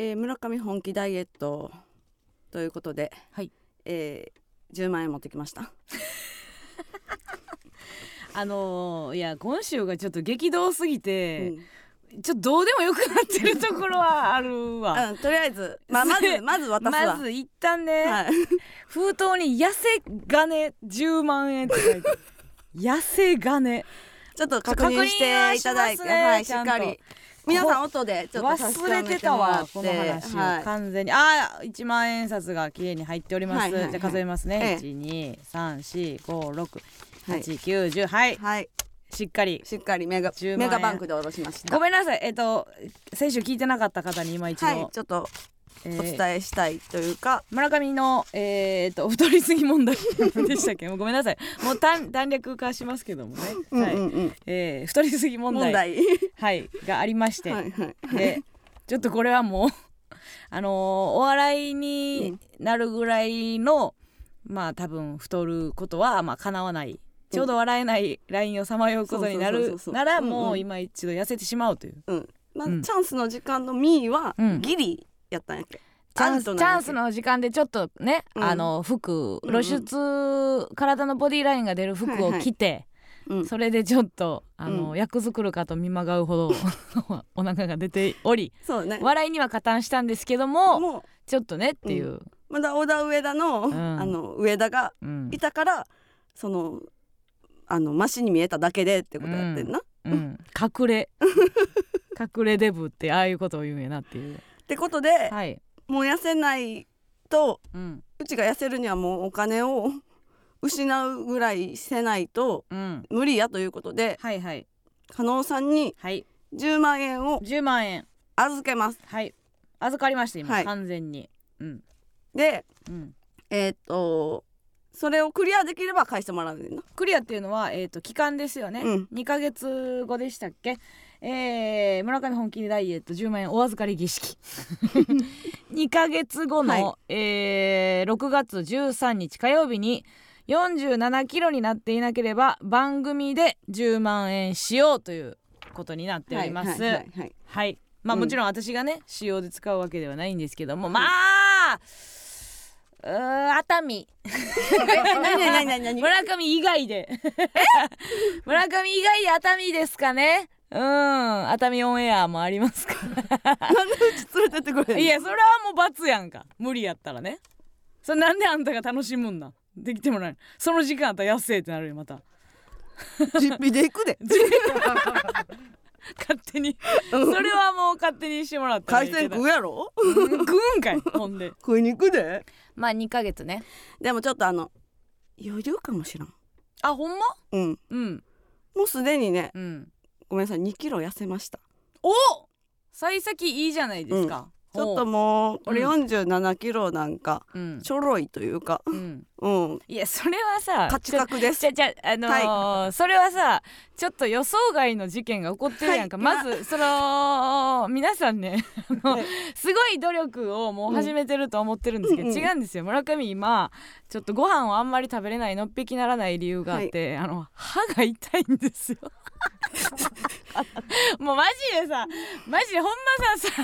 えー村上本気ダイエットということで、はい。えー、10万円持ってきました。あのーいや今週がちょっと激動すぎて、うん。ちょっとどうでもよくなってるところはあるわ。うんとりあえず、まあ、まず まず渡すわ、まず一旦ね、はい、封筒に「痩せ金10万円」って書いて痩せ金。ちょっと確認していただいて、ねはい、しっかり皆さん音でちょっと確忘れてたわこの話。を、はい完全に。あー1万円札が綺麗に入っております、はいはい。はいじゃあ数えますね、ええ。1 2 3 4 5 6はい。8 9 10はい。はい、しっかり。しっかりメガ10万円。メガバンクで下ろしました。ごめんなさい。えっと先週聞いてなかった方に今一度、はいちょっとえーお伝えしたいというか、村上のえー、と太りすぎ問題でしたっけ？も うごめんなさい。もう短短略化しますけどもね、うんはいうん。うんえー太りすぎ問題。はい、がありまして、はいはい。でちょっとこれはもう あのーお笑いになるぐらいの、まあ多分太ることはまあ叶わない。ちょうど笑えないラインをさまようことになるならうんうん。もう今一度痩せてしまうという。うん。まあ、うん。チャンスの時間のミーはうん。ギリやったんやっけ、チャンスチャンスの時間でちょっとね、うん。あの服うんうん。露出、体のボディラインが出る服を着て、うん。それでちょっとあの、うん。役作るかと見まがうほどお腹が出ておりそうね。笑いには加担したんですけどももうちょっとねっていう、まだ小田上田の,、ん。あの上田がうん。いたからそのあのマシに見えただけでってことやってんな、うん、隠れ。隠れデブってああいうことを言うんやなっていうってことで、はい、もう痩せないとうん。うちが痩せるにはもうお金を 失うぐらいせないとうん、無理やということではいはい。加納さんにはい。10万円を10万円。預けます。はい。預かりました今、はい。完全に。うん。でうん。えーっとそれをクリアできれば返してもらうねんなクリアっていうのは、えー、と期間ですよね、うん。2ヶ月後でしたっけ？えー、村上本気ダイエット10万円お預かり儀式。2ヶ月後の、はえー6月13日火曜日に47キロになっていなければ番組で10万円しようということになっております。はいはいはいはい。まあ、うん。もちろん私がね使用で使うわけではないんですけども、まあ熱海はい、何何何何何？村上以外で。村上以外で熱海ですかねうん熱海オンエアもありますか。なんでうち連れてってくれんの？いやそれはもう罰やんか。無理やったらね。それなんであんたが楽しむんなできてもらえるその時間あったら安いってなるよまた。実費で行くで。勝手に。そうん。れはもう勝手にしてもらったらい海鮮食うやろ？うん食うんかいほんで。食いに行くで。まあ2ヶ月ね。でもちょっとあの余裕かもしらん。あほんま？うん。うん。もうすでにねうんごめんなさい2キロ痩せました。お幸先いいじゃないですか、ちょっともうこれうん。47キロなんかうん。ちょろいというか。うん。うん。いやそれはさ価値格です。じゃじゃあのーそれはさちょっと予想外の事件が起こってるやんか、はい。まずその皆さんねすごい努力をもう始めてると思ってるんですけど、うんうん違うんですよ。村上今ちょっとご飯をあんまり食べれないのっぴきならない理由があって、あの歯が痛いんですよ もうマジでさマジでほんまさ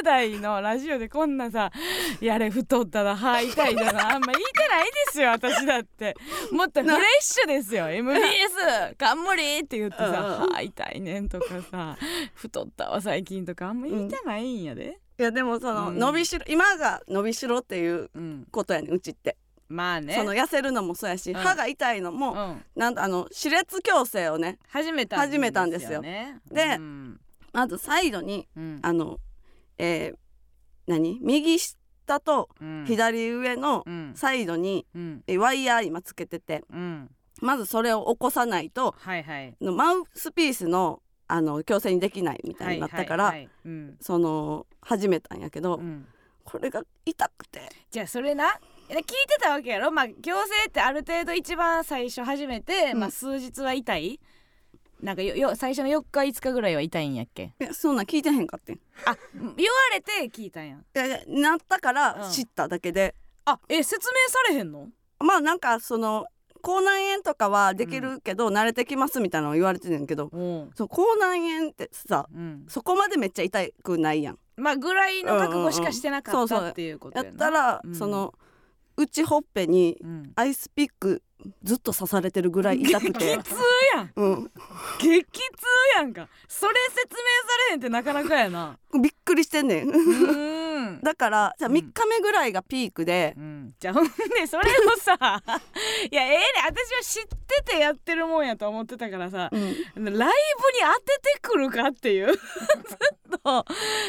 30代のラジオでこんなさ「やれ太ったら歯痛いだな」あんま言いてないですよ私だって。もっとフレッシュですよ MBS 冠って言ってさうん「歯痛いねん」とかさ「太ったわ最近」とかあんま言いてないんやで、いやでもそのうん。伸びしろ今が伸びしろっていううん、ことやねんうちってまあね。その痩せるのもそうやしん。歯が痛いのもうん、なんとあの歯列矯正をね始めた始めたんですよ。ねでうん。まずサイドにうん。あのえー何？右下とうん。左上のうん。サイドにうん。えワイヤー今つけててうん。まずそれを起こさないとはいはい。のマウスピースのあの矯正にできないみたいになったから、はいはいはい。うん。その始めたんやけど、うん。これが痛くて。じゃあそれな聞いてたわけやろ？まあ矯正ってある程度一番最初始めて、うん。まあ数日は痛い？なんかよよ最初の4日5日ぐらいは痛いんやっけ？いやそんなん聞いてへんかってん。いあ言われて聞いたんや。やいやなったからうん。知っただけで、あえ説明されへんの？まあなんかその口内炎とかはできるけど、慣れてきますみたいなの言われてんねんけどうん。その口内炎ってさうん。そこまでめっちゃ痛くないやん。まあぐらいの覚悟しかしてなかったっていうことややなったら、うん。その内ほっぺにうん。アイスピックずっと刺されてるぐらい痛くて。激痛やん。うん、激痛やんか。それ説明されへんってなかなかやな。びっくりしてんねん。うん。だからじゃあうん。3日目ぐらいがピークで。う、ん、じゃあほんでそれをさ いやええねん。私は知っててやってるもんやと思ってたからさうん。ライブに当ててくるかっていう。ずっと。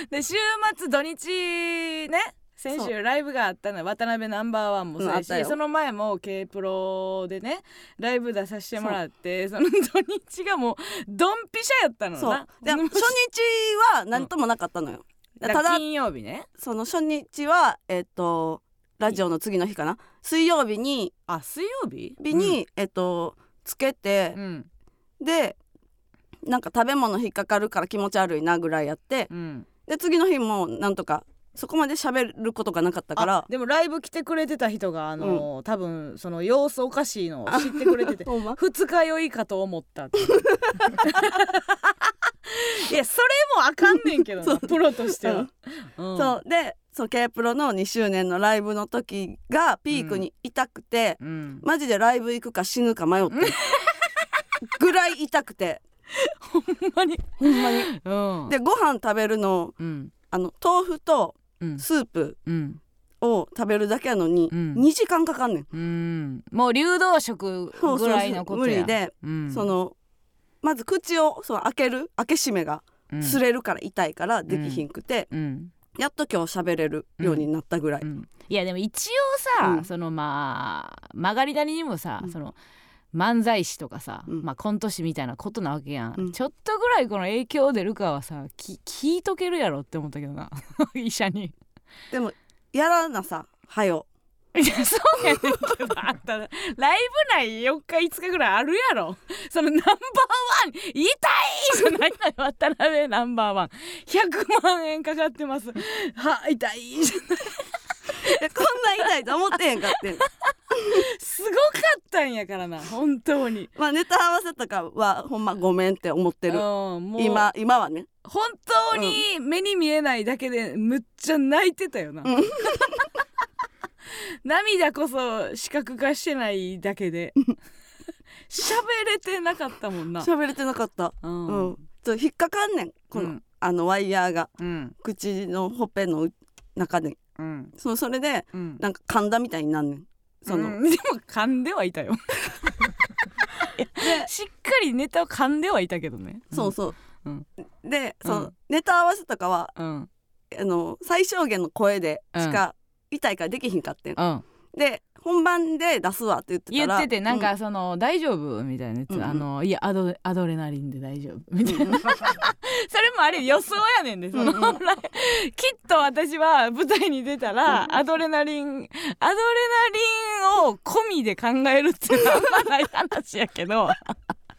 で週末土日ね先そ週ライブがあったのよ。渡辺ナンバーワンもそうやし、うんその前も K プロでねライブ出させてもらってその土日がもうドンピシャやったのな。で 初日は何ともなかったのよ、だただ金曜日ね。その初日はえっ、とラジオの次の日かな。水曜日にあ水曜日？日に、えっ、とつけてう、ん。でなんか食べ物引っかかるから気持ち悪いなぐらいやってうん。で次の日もなんとかそこまで喋ることがなかったから。あでもライブ来てくれてた人があのー多分その様子おかしいのを知ってくれてて 二日酔いかと思ったって。いやそれもあかんねんけどな プロとしては、うん。そう。でそう K プロの2周年のライブの時がピークに痛くて、うん、マジでライブ行くか死ぬか迷ってぐらい痛くて。ほんまに。ほんまに。うん。でご飯食べるのうん。あの豆腐とうんスープうん。を食べるだけやのに、うん。2時間かかんねん。うん。もう流動食ぐらいのことや。無理で、うん。そのまず口をその開ける開け閉めがうん。擦れるから痛いからできひんくて、うん。やっと今日喋れるようになったぐらい、うん。いやでも一応さ、うん。そのまあ曲がり谷にもさ、うん。その漫才師とかさ、うん。まあコント師みたいなことなわけやん、うん。ちょっとぐらいこの影響出るかはさき聞いとけるやろって思ったけどな。医者に。でもやらなさはよ。いやそうやねんけどあんたライブ内4日5日ぐらいあるやろ。そのナンバーワン痛いじゃないのよ。渡辺ナンバーワン。100万円かかってます。は痛いじゃえこんな痛いと思ってへんかってん。すごかったんやからな本当に。まあネタ合わせとかはほんまごめんって思ってる。今今はね。本当に目に見えないだけでむっちゃ泣いてたよな、うん。涙こそ視覚化してないだけで。喋れてなかったもんな。喋れてなかった。ううんん、ちょっと引っかかんねんこの、うん。あのワイヤーが。うん。口のほっぺの中でうん。そうそれでうん。なんか噛んだみたいになんねん。その、うん。でも噛んではいたよ。しっかりネタを噛んではいたけどね。そうそう、うん。でその、うんネタ合わせとかはうん。あの最小限の声でしか痛いからできひんかってん。で本番で出すわって言ってたら言っててなんうかその、大丈夫みたいなやつ、うんうん。あのいやアドアドレナリンで大丈夫みたいな。それもあれ予想やねんでその、うん。うんきっと私は舞台に出たら、アドレナリンアドレナリンを込みで考えるっていうのはあんまない話やけど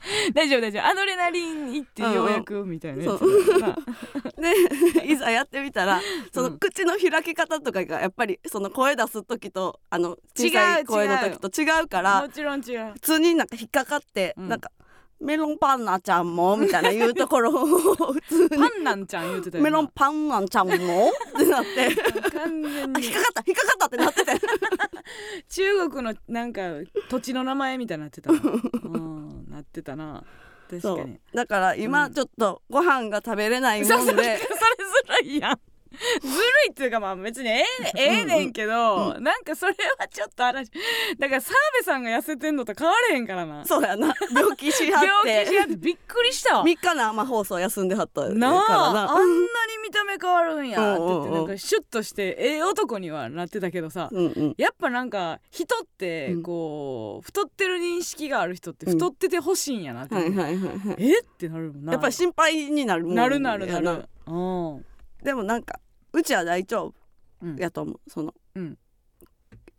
大丈夫大丈夫。アドレナリンいってようやくみたいなやつだから。で いざやってみたらその口の開き方とかがやっぱりその声出す時とあの小さい声の時と違うからもちろん違う。普通になんか引っかかって、うん。なんかメロンパンナちゃんも？みたいな言うところを パンなんちゃん言うてたメロンパンナちゃんも？ってなって。完全あに引っかかった。引っかかったってなってて。中国のなんか土地の名前みたいになってたなうん。なってたな。確そかに。う。だからうん。今ちょっとご飯が食べれないもそそれんで、ずるいやんずるいっていうかまあ別にええねええねんけど、なんかそれはちょっと嵐だから澤部さんが痩せてんのと変われへんからな。そうやな。病気しはっ病気しやっててびっくりした。わ3日生放送休んではったからな。あなあんなに見た目変わるんやって言ってうんうんうん。なんかシュッとしてええ男にはなってたけどさうんうん。やっぱなんか人ってうん。こう太ってる認識がある人って太っててほしいんやなって、はいはいはいはいえってなるもんな。やっぱり心配になるもんな。るなるなやる。うん。でもなんかうちは大丈夫うん。やと思う。その、うん。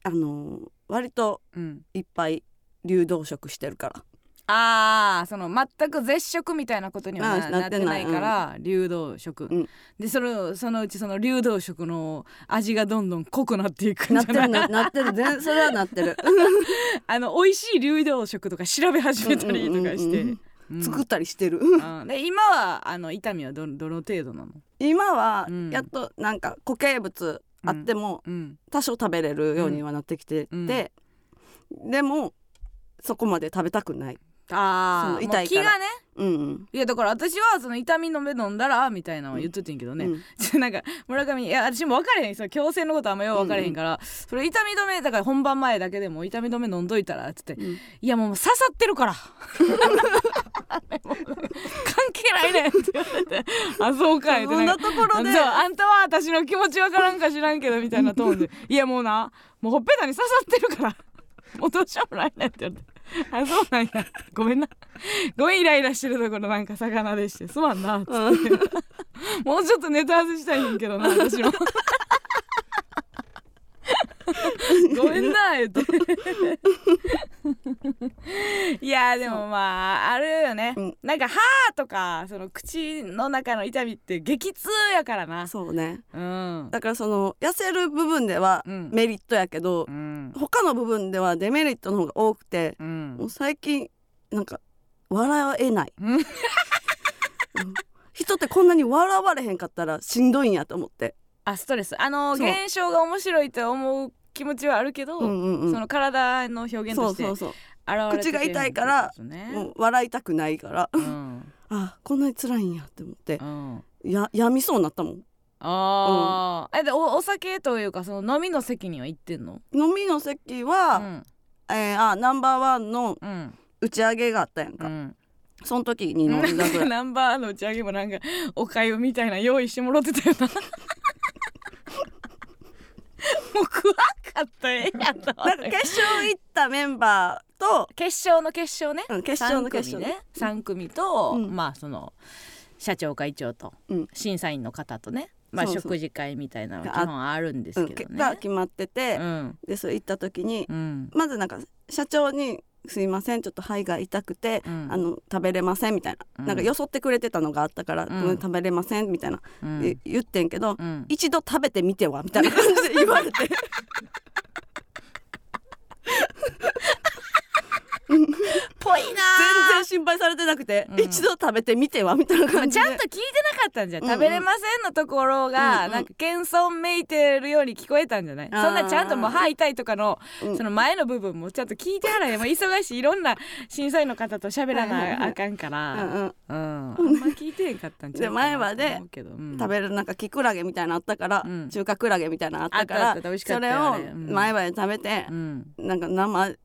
あのー割とうん。いっぱい流動食してるから。あーその全く絶食みたいなことにはなあなってない。から、流動食、うん。でそれそのうちその流動食の味がどんどん濃くなっていくんなってじゃない？るななってる。全それはなってる。あの美味しい流動食とか調べ始めたりとかして、うんうんうんうん作ったりしてる、うん。で今はあの痛みはどどの程度なの？今はうん。やっとなんか固形物あってもうん。多少食べれるようにはなってきてて、うん。でもそこまで食べたくない、そああの痛いから。気がね。うんうん。いやだから私はその痛み止め飲んだらみたいなのは言っとってんけどね、うん。なんか村上いや私も分かれへん。その強制のことあんまよう分かれへんから、それ痛み止めだから本番前だけでも痛み止め飲んどいたらっつって、うん。いやもう刺さってるから。関 係ないねんって言われてあそうかいってなところで。あんたは私の気持ち分からんか知らんけどみたいなトーンで。いやもうなもうほっぺたに刺さってるからもうどうしようもないねって言われて。あそうなんや。ごめんな。ごめんイライラしてるところなんか魚でしてすまんなっつって、もうちょっとネタ合わせしたいんやけどな私も ごめんな言って。いやでもまああるよね、う。ん。なんか歯とかその口の中の痛みって激痛やからな。そうね。うん。だからその痩せる部分ではうん。メリットやけど、うん。他の部分ではデメリットの方が多くてうん。もう最近なんか笑えない、うん。うん。人ってこんなに笑われへんかったらしんどいんやと思って、あストレス。あの現象が面白いと思う気持ちはあるけど、うんうんうん。その体の表現そとして口が痛いからねもう笑いたくないから。うん。あこんなに辛いんやって思って。うん。ややみそうになったもん。ああ、えでおお酒というかその飲みの席には行ってんの？飲みの席うは、ん。えーあナンバーワンのうん。打ち上げがあったやんか、うん。その時に飲んだぐらい。ナンバーの打ち上げもなんかおかゆみたいな用意してもらってたよな もう食わんかったらええやんと思なんか決勝行ったメンバーと、決勝の決勝ね。うん、決勝の決勝ね。3組と、うん。まあその社長会長とうん。審査員の方とね、まあ、食事会みたいなのが基本あるんですうん、けどね。が決まってて、うん。でそれ行った時に、うん。まずなんか社長に「すいませんちょっと肺が痛くて、うん。あの食べれません」みたいな、うん。なんかよそってくれてたのがあったから「うん食べれません」みたいな、うん。え言ってんけど、うん一度食べてみては？みたいな感じで言われてぽいな全然心配されてなくて、うん。一度食べてみてはみたいなまあ感じで。ちゃんと聞いてなかったんじゃん、うんうん。食べれませんのところが、うんうん。なんか謙遜めいてるように聞こえたんじゃない？そんなちゃんともう歯痛いとかの、うん。その前の部分もちゃんと聞いてはらへん忙しい。いろんな審査員の方と喋らなあかんかうんら、うん。うん、あんま聞いてへんかったんちゃ前歯で食べるなんかキクラゲみたいなのあったから、うん。中華クラゲみたいなのあったからそれを前歯で食べてう、ん。なんか生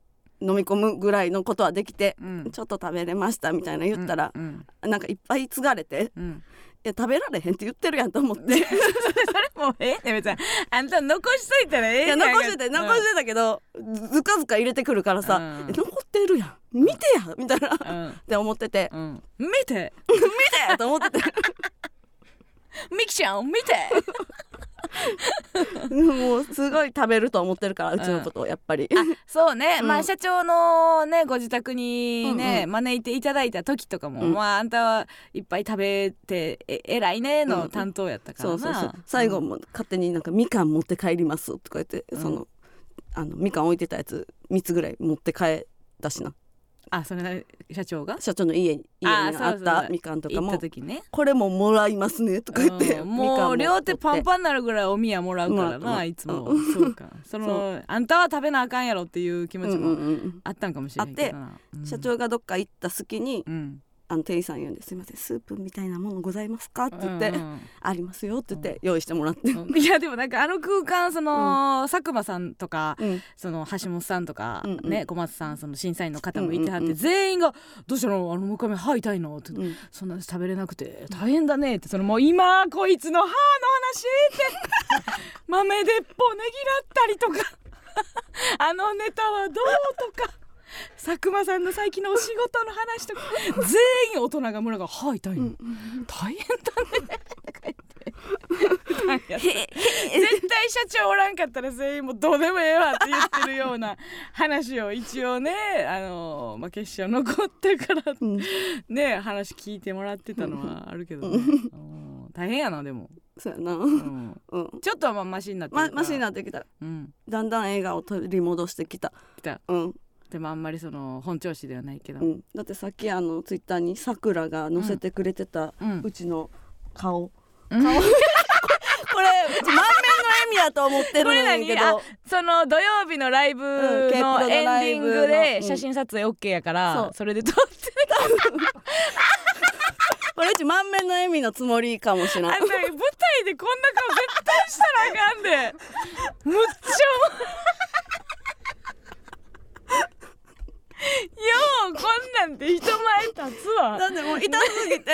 飲み込むぐらいのことはできて、うん。ちょっと食べれましたみたいな言ったら、うんなんかいっぱい継がれてうんいや食べられへんって言ってるやんと思って。い それもうええねん別に。あんた残しといたらええやねん残してて残してたけど、ずかずか入れてくるからさ、うんえ残ってるやん。見てやみたいなっうん。て思ってて、うん。見て。見てと思ってて。ミキちゃん見て もうすごい食べると思ってるからうちのことをやっぱり、あそうね、うん。まあ社長のねご自宅にね、うん招いていただいた時とかも、うん。まああんたはいっぱい食べてえ偉いねうんの担当やったからな、そうそうそう。最後も勝手になんかみかん持って帰りますとか言って、うん。そのあのみかん置いてたやつ3つぐらい持って帰ったしなあそれ社長が？社長の家に家にあったみかんとかもこれももらいますねとか言って、うん。もう両手パンンパンになるぐらいお宮もらうからうなん。いつも、うそうか。そのそあんたは食べなあかんやろっていう気持ちうんうんうもんあったん。かもしれな。いけどな、うん社長がどっか行った隙にうんあの店員さん言うんです「すいませんスープみたいなものございますか?」って言って「うんうんありますよ」って言って用意してもらって、うん。いやでもなんかあの空間その、佐久間さんとかうん。その橋本さんとか、うんうん。ね小松さんその審査員の方もいてはって、うんうん。うん全員が「どうしたの？あの向かみ歯痛いの?」って、うんそんな食べれなくて大変だね」ってそのもう今こいつの歯の話って 豆鉄砲ねぎらったりとか あのネタはどう？とか。佐久間さんの最近のお仕事の話とか全員大人が村が「歯痛いの、大変だね」絶対社長おらんかったら全員もうどうでもええわって言ってるような話を一応ねあの、まあ、決勝残ってからうん。ね話聞いてもらってたのはあるけど大変やなでも、そうやな、ううん。ん、うん。ちょっとはまあマシになってるから。まマシになってきた。うん。だんだん笑顔取り戻してきた。来た。うんでもあんまりその本調子ではないけど。うん、だってさっきあのツイッターにさくらが載せてくれてたうちの顔、うん。顔。これうち満面の笑みやと思ってるんやけど。その土曜日のライブののエンディングでうん。写真撮影 OK やから、それで撮って これうち満面の笑みのつもりかもしれない舞台でこんな顔絶対したらあかんで。むっちゃおもようこんなんて人前立つわ。だってもう痛すぎて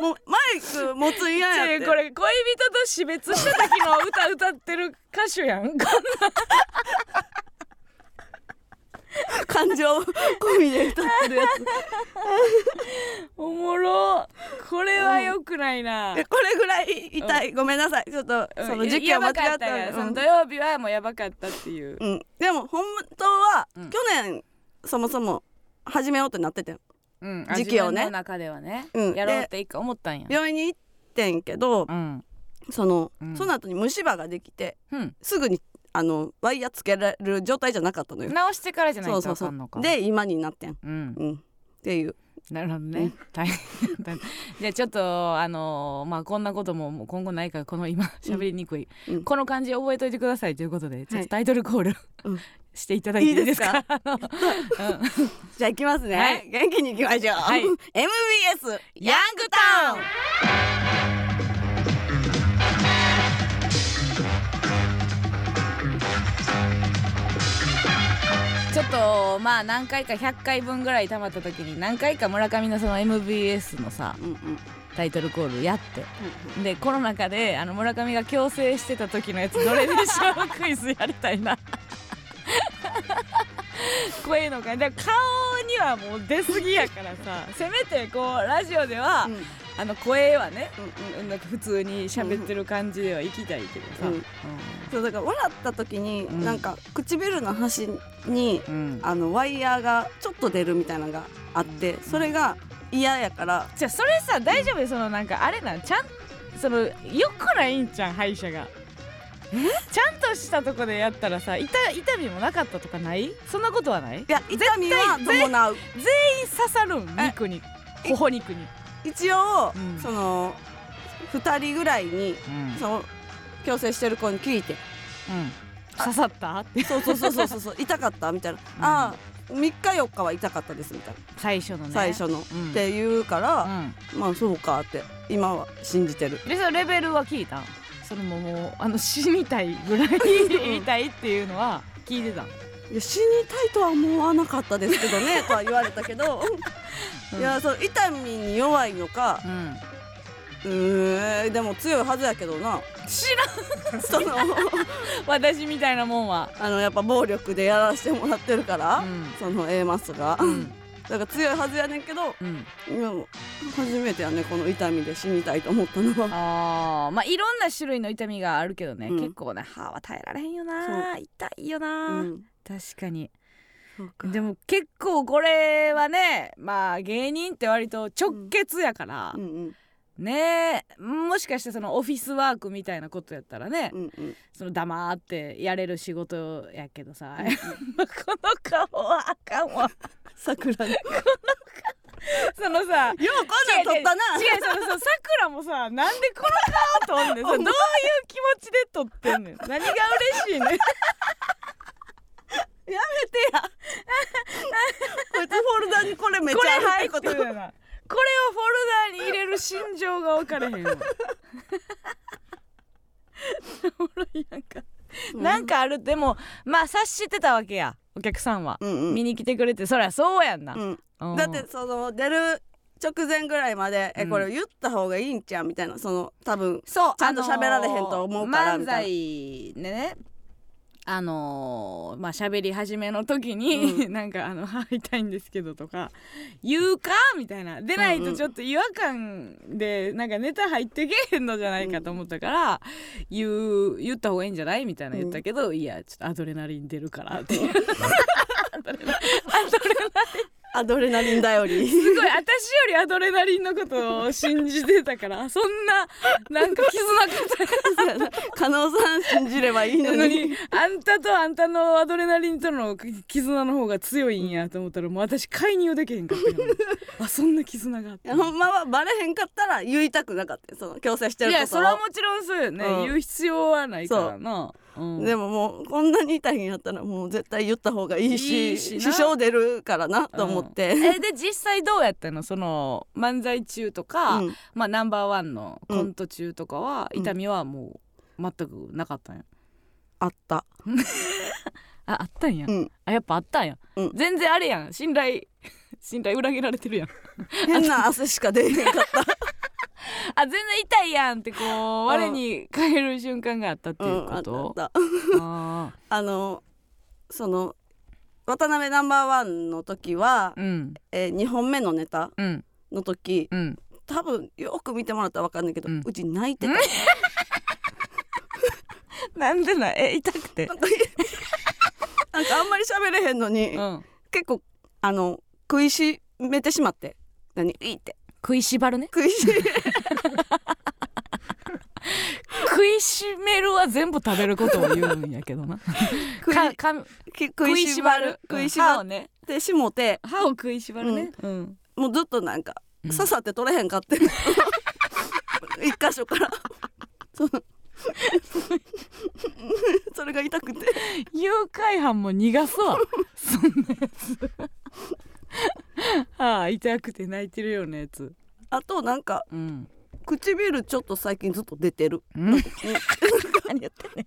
もうマイク持つ嫌やって。これ恋人と死別した時の歌歌ってる歌手やん。こんな感情込みで歌ってるやおもろ。これは良くないな、つえこれぐらい痛い、ごめんなさい。ちょっとうん。その時期は間違ったうん。その土曜日はもうやばかったっていう、うん、でも本当は、うん。去年そもそも始めようってなってて。んうん。時期をね。中ではね、うん。やろうって一回思ったんや。病院に行ってんけど、うん。その、うん。その後に虫歯ができてうん。すぐにあのワイヤーつけられる状態じゃなかったのよ。直してからじゃないとそうそうそあかんのか。うで今になってん、うん。うん、っていう。なるほどね、うん。大変だった じゃあちょっとあのーまあこんなことももう今後ないからこの今喋りにくい、うん。この漢字覚えといてくださいということでちょっはい。とタイトルコール、うんしていただいていいですか？じゃあ行きますね、はい。元気に行きましょう、はい。MBS ヤングタウン。ちょっとまあ何回か100回分ぐらい溜まった時に何回か村上のその MBS のさうんうん。タイトルコールやって。でこの中であの村上が矯正してた時のやつどれでしょう？クイズやりたいな声の感じだか。ら顔にはもう出過ぎやからさ。せめてこうラジオでは、うん。あの声はねうんなんか普通に喋ってる感じでは行きたいけどさ、うんそうだから笑った時に、うん。なんか唇の端にあのワイヤーがちょっと出るみたいなのがあってそれが嫌やから。じゃあそれさ大丈夫？そのなんかあれなん？ちゃんそのよくないんちゃん歯医者がちゃんとしたとこでやったらさ痛痛みもなかったとかない？そんなことはない？いや痛みは伴う。全員刺さるん？え肉に。頬肉に、一応、うん。その2人ぐらいにうん。その矯正してる子に聞いて。刺さった？って。そうそうそうそうそうそう。痛かった？みたいな、ああ3日4日は痛かったですみたいな、最初のね。最初の、ん。って言うから、うん。まあそうかって今は信じてる。でそのレベルは聞いたそれももうあの死にたいぐらい痛いっていうのは聞いてた。いや死にたいとは思わなかったですけどね とは言われたけど、いやそう痛みに弱いのかうん。うーんでも強いはずやけどな。知らん。その 私みたいなもんは。あのやっぱ暴力でやらせてもらってるから、うん。その A マスが、うんだから強いはずやねんけどうん。初めてやねこの痛みで死にたいと思ったのは。あーまあいろんな種類の痛みがあるけどね、うん。結構ね歯は耐えられへんよな。痛いよな、うん。確かに。でも結構これはねまあ芸人って割と直結やからう、んうん。ねえもしかしてそのオフィスワークみたいなことやったらね、うんうん。その黙ってやれる仕事やけどさ、この顔はあかんわ桜よそのさうこんなん撮ったな。違う違うそのそうさくらもさなんでこの顔撮んねん。さどういう気持ちで撮ってんねん。何が嬉しいねん。やめてや。こいつフォルダにこれめっちゃ入入ってるこれをフォルダに入れる心情が分かれへんわ。おもろいやんか、なんかある。でもまあ察してたわけや。お客さんは、うんうん。見に来てくれて。そりゃそうやんな、うん。うん。だってその出る直前ぐらいまで、うん。えこれ言った方がいいんちゃうみたいな。その多分そう。ちゃんと喋られへんと思うから漫才でねあのーまあ喋り始めの時に、うなんかあの「歯痛いんですけど」とか「言うか?」みたいな。でないとちょっと違和感でなんかネタ入ってけへんのじゃないかと思ったから、言う言った方がいいんじゃないみたいな言ったけど、いやちょっとアドレナリン出るからって アドレナリンアドレナリン頼り。すごい私よりアドレナリンのことを信じてたから。そんななんか絆方加納さん信じればいいのに。にあんたとあんたのアドレナリンとの絆の方が強いんやと思ったらもう私介入できへんかったよ。あそんな絆があっいたやほんまはバレへんかったら言いたくなかったよ。その強制してることをいやそれはもちろんそうよね、うん。言う必要はないからなうん。でももうこんなに痛いんやったらもう絶対言った方がいいし支障出るからなと思って、えで実際どうやったの？その漫才中とか、うん。まあナンバーワンのコント中とかは、うん痛みはもう全くなかったんや。あった、ああったんや、うん、あやっぱあったんや、うん。全然あれやん。信頼 信頼裏切られてるやん。変な汗しか出えへんかった あ全然痛いやんってこう、ん。我に返る瞬間があったっていうこと、あったあ あのその渡辺ナンバーワンの時はー、うん。えー、2本目のネタうん。の時うん。多分よく見てもらったら分かんないけど、ううんち泣いてた、なんでなえ痛くて？なんかなんかあんまり喋れへんのに、うん。結構あの食いしめてしまって。何？いいって。食いしばるね。食いし食いしめるは全部食べることを言うんやけどな。食いしばる。食いしばってしもて。歯を食いしばるね。うん、もうずっとなんかうん。刺さって取れへんかって、一箇所から。そ のそれが痛くて。誘拐犯も逃がすわ。そんなやつ。ああ痛くて泣いてるようなやつ。あとなんかうん唇ちょっと最近ずっと出てる。何やってん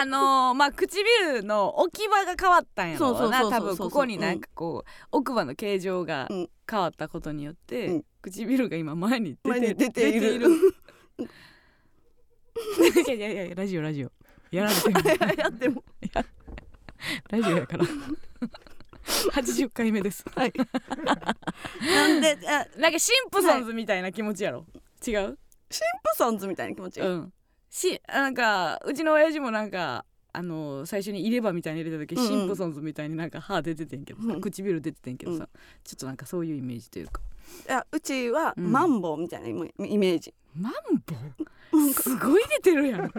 あのー、まあ唇の置き場が変わったんやろうな。多分ここになんかこう、奥歯の形状がうん。変わったことによって、うん。唇が今前に出て前に出ている。いやいやいやラジオラジオ。やられてる。やっても。ラジオやから80回目です。はい。なんであなんかシンプソンズみたいな気持ちやろ、違う？シンプソンズみたいな気持ち、うん。しなんかうちの親父もなんかあの最初に入れ歯みたいに入れた時、うんうん。シンプソンズみたいになんか歯出ててんけどさ、うん。唇出ててんけどさ、うん。ちょっとなんかそういうイメージというか。いやうちはうん。マンボウみたいなイメージ、マンボウ？すごい出てるやん。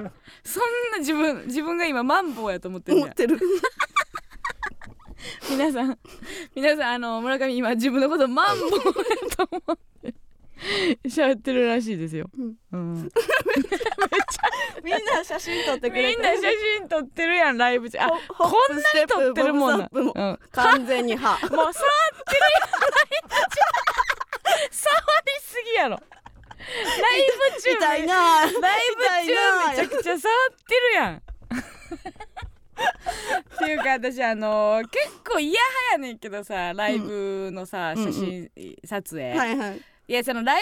そんな自分自分が今マンボウやと思ってるやん。思ってる 皆さん皆さんあの村上今自分のことマンボウやと思って喋ってるらしいですよ、うん。うん、みんな写真撮ってくれてみんな写真撮ってるやんライブ中。あホこんなに撮ってるもんな、うん、完全に歯。もう触ってるやんライブ中。触りすぎやろ。ライブ中痛いな。ライブ中めちゃくちゃ触ってるやんっていうか私あの結構嫌派やねんけどさライブのさ、うん。写真撮影、はいはい。いやそのライ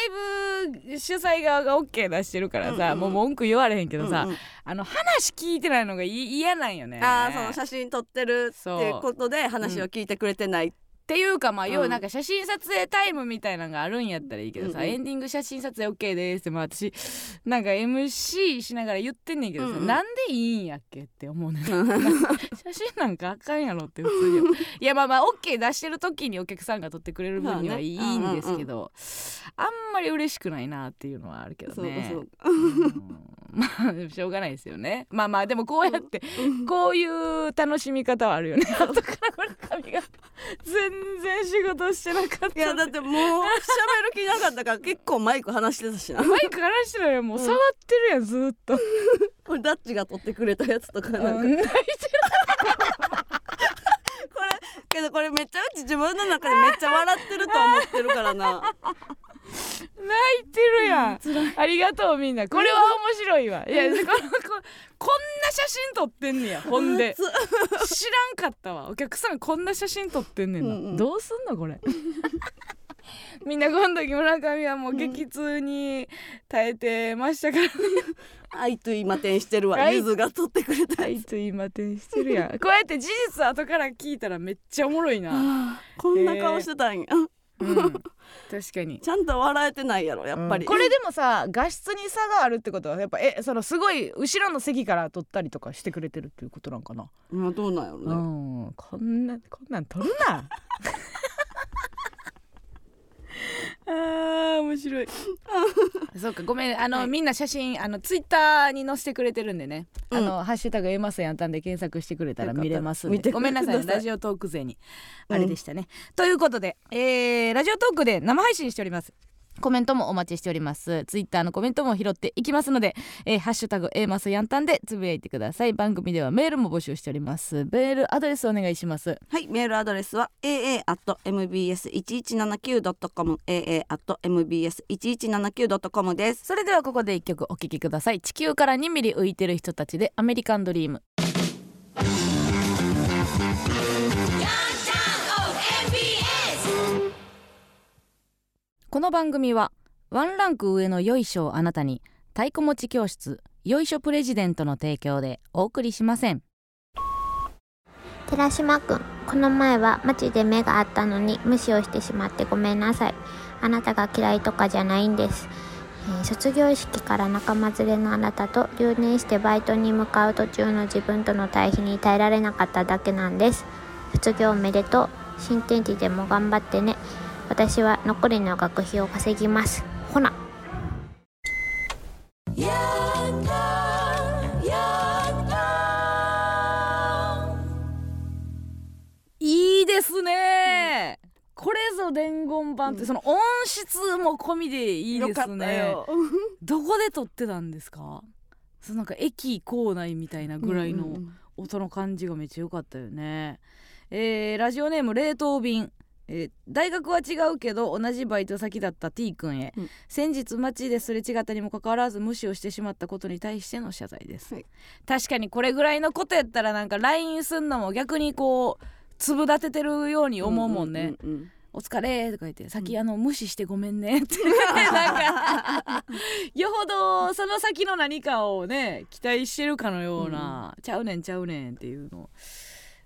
ブ主催側が OK 出してるからさ、うんうん。もう文句言われへんけどさ、うんうん。あの話聞いてないのがい嫌なんよね。あーその写真撮ってるっていうことで話を聞いてくれてない、っていうかまあうん。要はなんか写真撮影タイムみたいなのがあるんやったらいいけどさ、うんうんエンディング写真撮影 OK です。ってまあ私なんか MC しながら言ってんねんけどさ、うんうん。なんでいいんやっけって思うねん。写真なんかあかんやろって普通にいやまあまあ OK 出してる時にお客さんが撮ってくれる分にはいいんですけど、あんまり嬉しくないなっていうのはあるけどそうねそううんまあ しょうがないですよね。まあまあでもこうやってこういう楽しみ方はあるよね。後から村上が全然仕事してなかった。いやだってもう喋る気なかったから結構マイク離してたしな。マイク話してないよもう触ってるやんずーっと、これダッチが撮ってくれたやつとかなんか、けどこれめっちゃうち自分の中でめっちゃ笑ってると思ってるからな。泣いてるやん、ありがとうみんな。これは面白いわ。いやこのここんな写真撮ってんねやほんで知らんかったわ。お客さんこんな写真撮ってんねんな、うんうん。どうすんのこれみんなこの時村上はもう激痛に耐えてましたからね、愛と今転してるわ。愛。ゆずが撮ってくれたはいと今転してるやん。こうやって事実後から聞いたらめっちゃおもろいな。こんな顔してたんや、うん、確かに。ちゃんと笑えてないやろやっぱり、これでもさ画質に差があるってことはやっぱえそのすごい後ろの席から撮ったりとかしてくれてるっていうことなんかな、まあどうなんやろうね、ん。こんなこんなん撮るなあー面白い。そうかごめんあの、はい。みんな写真あのツイッターに載せてくれてるんでね、あのハッシュタグエマスやったんで検索してくれたら見れますんで。よかったらごめんなさいラジオトーク勢に。うん。あれでしたね、ということで、えーラジオトークで生配信しておりますコメントもお待ちしております。ツイッターのコメントも拾っていきますので、えーハッシュタグ A マスヤンタンでつぶやいてください。番組ではメールも募集しております。メールアドレスお願いします。はいメールアドレスは aa.mbs1179.com aa.mbs1179.com です。それではここで一曲お聴きください。地球から2ミリ浮いてる人たちでアメリカンドリームこの番組はワンランク上のよいしょをあなたに太鼓持ち教室よいしょプレジデントの提供でお送りしません。寺島くんこの前は街で目があったのに無視をしてしまってごめんなさい。あなたが嫌いとかじゃないんです、え卒業式から仲間連れのあなたと留年してバイトに向かう途中の自分との対比に耐えられなかっただけなんです。卒業おめでとう。新天地でも頑張ってね。私は残りの学費を稼ぎます。ほな。いいですね、これぞ伝言版ってその音質も込みでいいでよかったすねよ。どこで撮ってたんですか？そうなんか駅構内みたいなぐらいのうんうん。音の感じがめっちゃ良かったよね、えーラジオネーム冷凍便えー大学は違うけど同じバイト先だった T 君へ、うん。先日街ですれ違ったにもかかわらず無視をしてしまったことに対しての謝罪です、はい。確かにこれぐらいのことやったらなんか LINE すんのも逆にこう粒立ててるように思うもんね、うんうんお疲れ」とか言って「先あの無視してごめんね」ってなんかよほどその先の何かをね期待してるかのような「ちゃうねんちゃうねん」っていうの。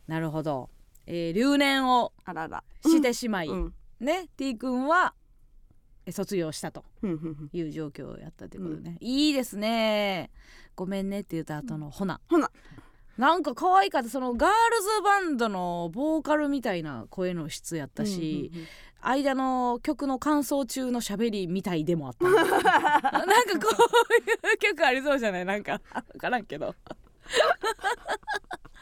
なるほど、えー留年をしてしまい、うん。ね T 君はえ卒業したとうんうんうん。いう状況やったということね、いいですね。ごめんねって言った後のほな、ほな。なんか可愛かった。そのガールズバンドのボーカルみたいな声の質やったし、うんうんうん間の曲の感想中の喋りみたいでもあった。なんかこういう曲ありそうじゃない？なんか分からんけど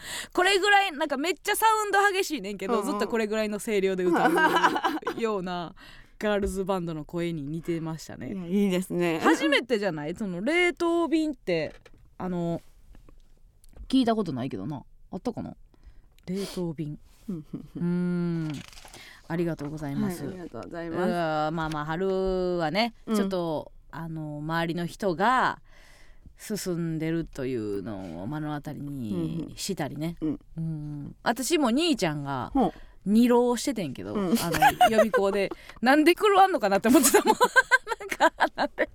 これぐらいなんかめっちゃサウンド激しいねんけど、うんうん。ずっとこれぐらいの声量で歌う ようなガールズバンドの声に似てましたね。いやいいですね。初めてじゃない？その冷凍便ってあの聞いたことないけどな。あったかな？冷凍便。うん。うんうーんありがとうございはいます、ありがとうございます。まあまあ春はね、うん。ちょっとあの周りの人が進んでるというのを目の当たりにしたりね、うん。うん。私も兄ちゃんが二浪しててんけど、うん。あの予備校で なんで狂わんのかなって思ってたもん。なんかなんで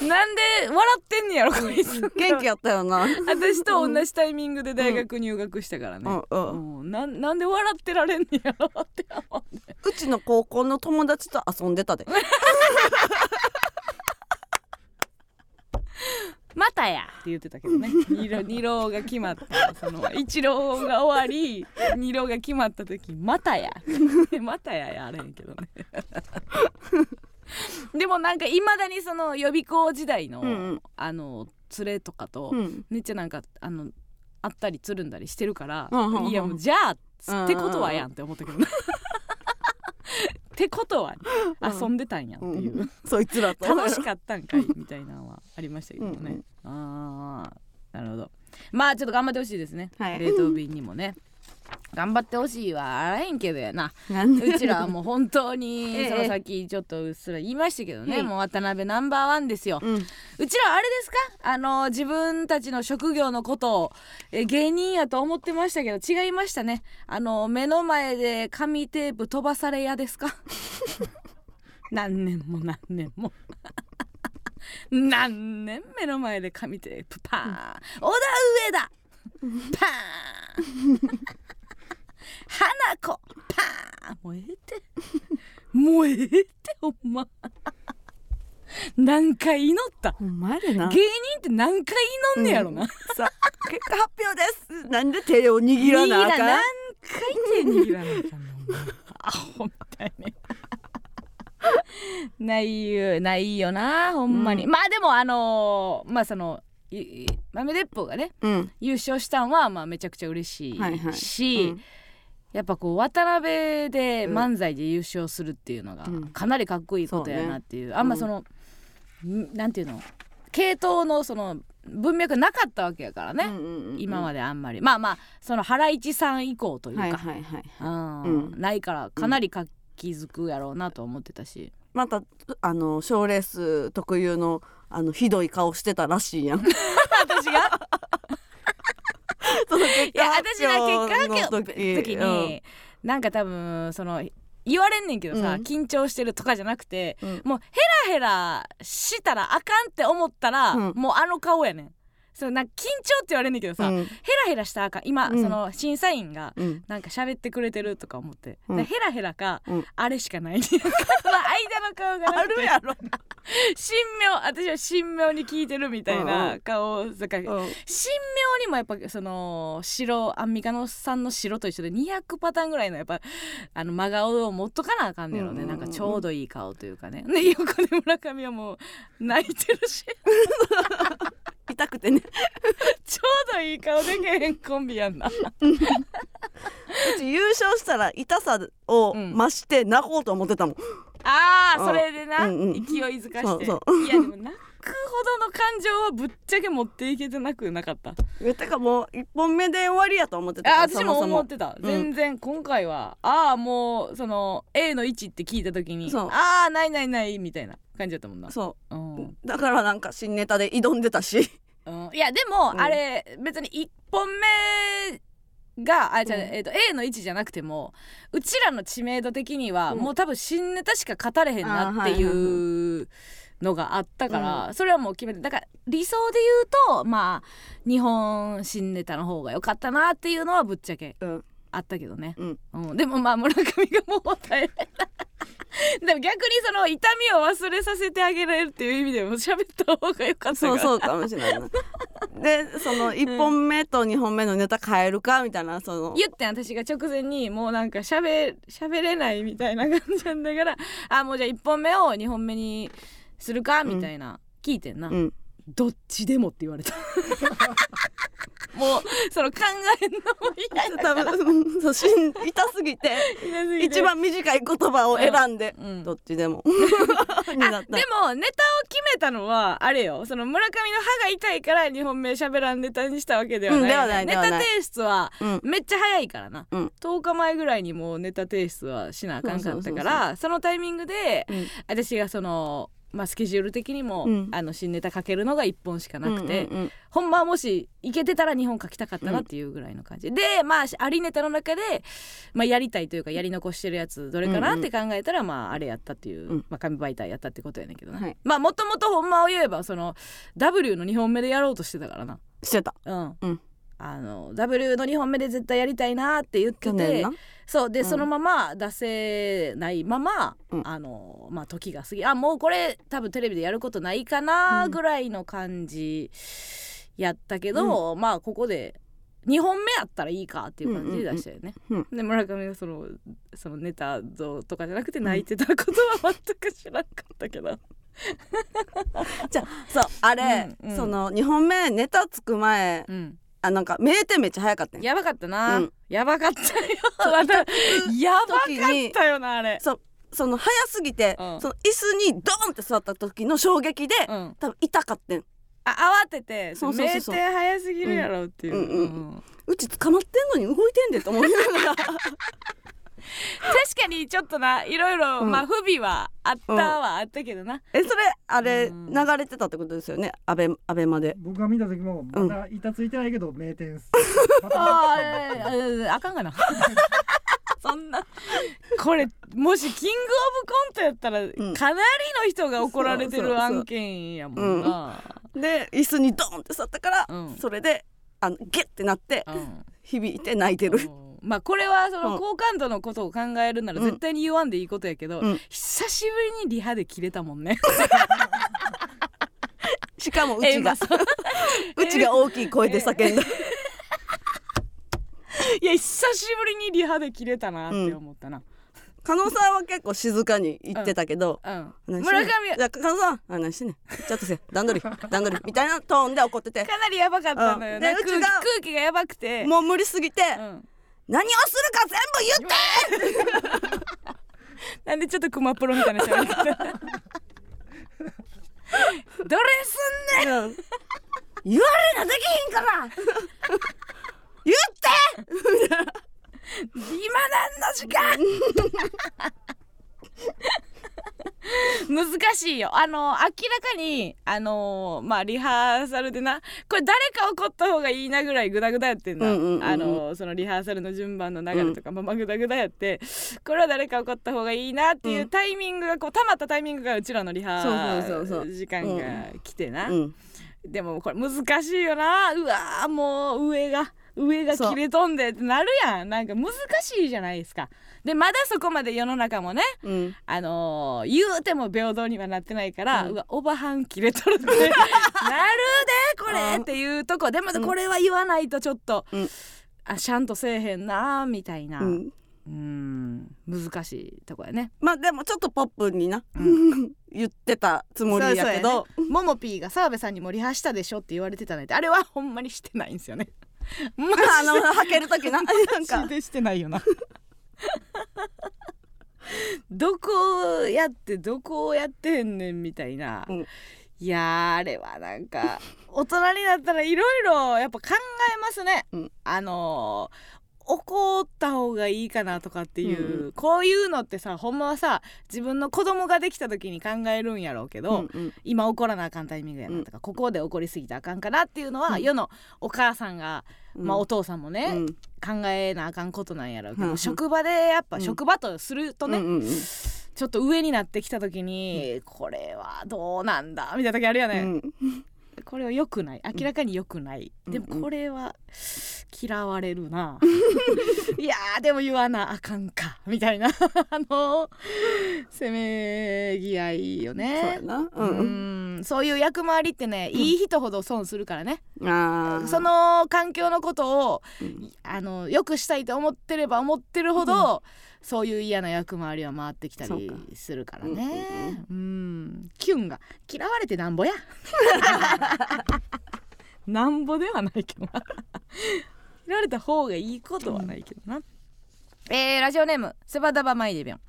ななんで笑ってんねやろこいつ。元気やったよな。私と同じタイミングで大学入学したからね、うん。うん。うん。なんなんで笑ってられんねやろって思って。うちの高校の友達と遊んでたで またや。って言ってたけどね。二浪二浪が決まった。その一浪が終わり二浪が決まった時またや。またややあれへんけどね。でもなんかいまだにその予備校時代の、うんうん。あの連れとかと、うん。めっちゃなんかあの会ったりつるんだりしてるから、うんいやもうじゃあってことはやんって思ったけどねってことは、うん遊んでたんやっていう、うんそいつらと。楽しかったんかいみたいなのはありましたけどね、ああなるほど。まあちょっと頑張ってほしいですね、はい。冷凍便にもね頑張ってほしいはあらへんけどやな。なんで？うちらはもう本当に ええその先ちょっとうっすら言いましたけどね、はいもう渡辺ナンバーワンですよ、うん。うちらはあれですか？あの自分たちの職業のことをえ芸人やと思ってましたけど違いましたね。あの目の前で紙テープ飛ばされ屋ですか？何年も何年も。何年？目の前で紙テープパーン。小田上田。パーン 花子。パもうええって。もうえてほんま。何回祈った？ほんまやでな。芸人って何回祈んねやろな、さあ結果発表です。なんで手を握らなあかん？何回手握らなあかんの？アホみたいねないよないよなほんまに、うん。まあでもあのーまあその豆鉄砲がねうん。優勝したんはまあめちゃくちゃ嬉しいし、はいはい。うんやっぱこう渡辺で漫才で優勝するっていうのがうん。かなりかっこいいことやなっていう,、あんまその、んなんていうの？系統のその文脈なかったわけやからね、うんうんうん今まであんまり。まあまあそのハライチさん以降というか、はいはいはい。うん。うん。ないからかなり活気づくやろうなと思ってたし、またあの賞レース特有のあのひどい顔してたらしいやん。私が？その結いや私が結果発表の時時に、なんか多分その言われんねんけどさ、うん。緊張してるとかじゃなくてうん。もうヘラヘラしたらあかんって思ったら、うん。もうあの顔やねんそうなんか緊張って言われんねんけどさ、うん。ヘラヘラしたらあかん今、うん。その審査員がうん。なんか喋ってくれてるとか思って、うん。でヘラヘラか、うん。あれしかないねん その間の顔がなあくてるやろ、神妙私は神妙に聞いてるみたいうんうなん顔だか神妙にもやっぱその白アンミカのさんの白と一緒で200パターンぐらいのやっぱあの真顔を持っとかなあかんねやろね、うんうんうん。なんかちょうどいい顔というかね。で横で村上はもう泣いてるし 痛くてね。ちょうどいい顔でけへんコンビやんな。うち優勝したら痛さをうん。増して泣こうと思ってたもん、うん。あーそれでな、うんうん。勢いづかして。そうそいやでも泣くほどの感情はぶっちゃけ持っていけてなくなかった。えてかもう一本目で終わりやと思ってた。あ私も思ってた、全然今回はああもうその A の位置って聞いた時にああないないないみたいな感じだったもんな、そう。ん。うだからなんか新ネタで挑んでたし。うん、いやでも、うん。あれ別に1本目があじゃあ、うん。えー、と A の位置じゃなくてもうちらの知名度的には、うん。もう多分新ネタしか語れへんなっていうのがあったから、それはもう決めてだから理想で言うとまあ日本新ネタの方が良かったなっていうのはぶっちゃけうん。あったけどね、うん。うん、でもまあ村上がもう耐え でも逆にその痛みを忘れさせてあげられるっていう意味でも喋った方が良かったそうそうかもしれないな。でその1本目と2本目のネタ変えるかみたいなその。言ってん私が直前にもうなんかしゃべ喋れないみたいな感じなんだからあもうじゃあ1本目を2本目にするか？みたいな、聞いてんな、うん。どっちでもって言われた。もうその考えんのも嫌や多分そうしん痛すぎて。嫌すぎて。一番短い言葉を選んで、うん。どっちでも。になった。あでもネタを決めたのはあれよ。その村上の歯が痛いから2本目喋らんネタにしたわけではない,、うんネタ提出はうん。めっちゃ早いからな、うん。10日前ぐらいにもうネタ提出はしなあかんかったからそのタイミングでうん。私がその、まあ、スケジュール的にも、うん。あの新ネタ書けるのが1本しかなくて、うんうんうん。ほんまはもしいけてたら2本書きたかったなっていうぐらいの感じ、でまあありネタの中で、まあ、やりたいというかやり残してるやつどれかなって考えたら、まああれやったっていう、うん。まあ、紙媒体やったってことやねんけどな、はい。まあもともとほんまを言えばその W の2本目でやろうとしてたからな。してた。うん、うん。あの W の2本目で絶対やりたいなって言っててそうで、うん。そのまま出せないまま、うん。あのまあ時が過ぎあもうこれ多分テレビでやることないかなぐらいの感じやったけど、まあここで2本目やったらいいかっていう感じで出したよね。うん。で村上がそのそのネタ像とかじゃなくて泣いてたことは全く知らなかったけど。じゃあそうあれ、うんうん。その2本目ネタつく前うん、あなんか名店めっちゃ早かったんや。ばかったな、うん。やばかったよ。またやばかったよなあれ。そうその早すぎて、うん。その椅子にドーンって座った時の衝撃で、うん。多分痛かってん。あ慌ててそうそうそうそう。名店早すぎるやろっていう、うち捕まってんのに動いてんでと思いながら 確かにちょっとないろいろ、うん。まあ不備はあったはあったけどな、えそれあれうん。流れてたってことですよね？アベアベまで。僕が見た時もまだ板ついてないけど名店あーえーあかんがなそんなこれもしキングオブコントやっ たら、んかなりの人が怒られてる案件やもんなで椅子にドーンって座ったから、うんそれであのゲッてなってうん響いて泣いてる、うんまあこれはそうん。の好感度のことを考えるならうん。絶対に言わんでいいことやけど、うん。久しぶりにリハで切れたもんね。しかもうちが。う。ちが大きい声で叫んだ。いや久しぶりにリハで切れたなって思ったな。加納さんは結構静かに言ってたけど、うん、何してんの村上は？じゃあ加納さんあ何してんね。んちょっとせ段取り。段取り。みたいなトーンで怒ってて。かなりやばかったのよ、うん。ね空気でうちが空気がやばくて。もう無理すぎて、うん何をするか全部言ってなんでちょっとクマプロみたいな喋り方どれすんねん。うん言われなできへんから。言って。今何の時間 難しいよ。あの明らかにあのまあリハーサルでなこれ誰か怒った方がいいなぐらいグダグダやってんな、うんうんうんうん。あのそのリハーサルの順番の流れとか、まあまあグダグダやってこれは誰か怒った方がいいなっていううん。タイミングがこうたまったタイミングがうちらのリハそうそうそうそう。時間が来てな、うん。でもこれ難しいよな。うわーもう上が上が切れ飛んでってなるやん。なんか難しいじゃないですかでまだそこまで世の中もねうん。あのー言うても平等にはなってないから、ううんわおばはん切れとるって。なるでこれ。っていうとこ。でもこれは言わないとちょっと、うん。あしゃんとせえへんなみたいな。ううん。ん難しいとこやね。まあでもちょっとポップにな、う 言ってたつもりやけど。そうそうやね。ももぴーが澤部さんにもリハしたでしょって言われてたねあれはほんまにしてないんですよね。マジであのはける時な。なんか。してないよな どこやってどこをやってんねんみたいな、うん。いやーあれはなんか大人になったらいろいろやっぱ考えますね、うん。あのー怒った方がいいかなとかっていう、うんこういうのってさほんまはさ自分の子供ができた時に考えるんやろうけど、うんうん。今怒らなあかんタイミングやなとか、ここで怒りすぎたらあかんかなっていうのは、うん。世のお母さんが、まあ、うんお父さんもね、うん。考えなあかんことなんやろうけど、うんうん職場でやっぱうん。職場とするとね、うんうんうん。ちょっと上になってきた時に、これはどうなんだみたいな時あるよね、うんこれは良くない。明らかに良くない、うん。でもこれは嫌われるな。いやーでも言わなあかんか みたいな あのせめぎ合いよね。ううん。ん。そういう役回りってね、いい人ほど損するからね。あー。その環境のことをうん。あのよくしたいと思ってれば思ってるほど、そういう嫌な役回りは回ってきたりするからうんねうん。キュンが嫌われてなんぼや? なんぼではないけどな。嫌われた方がいいことはないけどな、えーラジオネームセバダバマイデビョン。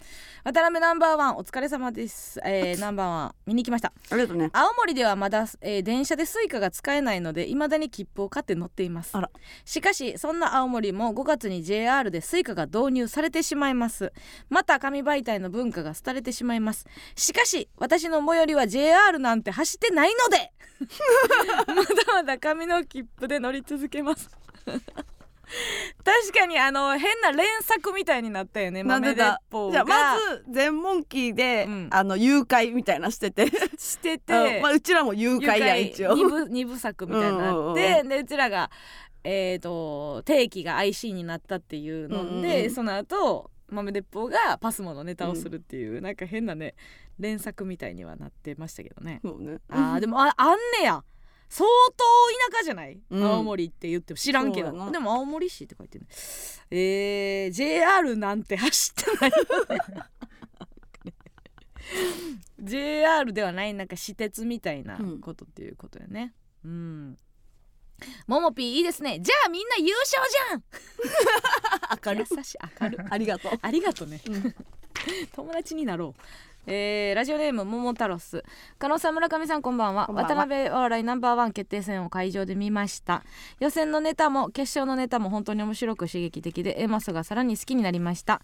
渡辺ナンバーワンお疲れ様です、えーナンバーワン見に来ました。ありがとうね。青森ではまだ、えー電車でスイカが使えないので未だに切符を買って乗っています。あら。しかしそんな青森も5月に JR でスイカが導入されてしまいます。また紙媒体の文化が廃れてしまいます。しかし私の最寄りは JR なんて走ってないので。まだまだ紙の切符で乗り続けます 確かにあの変な連作みたいになったよね豆鉄砲じゃあがまず全問キーで、うん。あの誘拐みたいなしてて。してて、うん。まあうちらも誘拐や一応。二部二部作みたいになって、うんうんうんでうちらがえー、と定期が IC になったっていうので、うんうんうん。その後豆鉄砲がパスモのネタをするっていう、なんか変なね連作みたいにはなってましたけどね、そうね。あーでもああんねや相当田舎じゃない、うん。青森って言っても知らんけど。でも青森市って書いてるね。えー、JR なんて走ってない JR ではないなんか私鉄みたいなことっていうことやね。うん。ももぴーいいですね。じゃあみんな優勝じゃん。明るい。優しい明るい。ありがとう。ありがとね、うん。友達になろうえーラジオネーム桃太郎ス加納さん村上さんこんばんは。こんばんは。渡辺お笑いナンバーワン決定戦を会場で見ました。予選のネタも決勝のネタも本当に面白く刺激的でエマスがさらに好きになりました、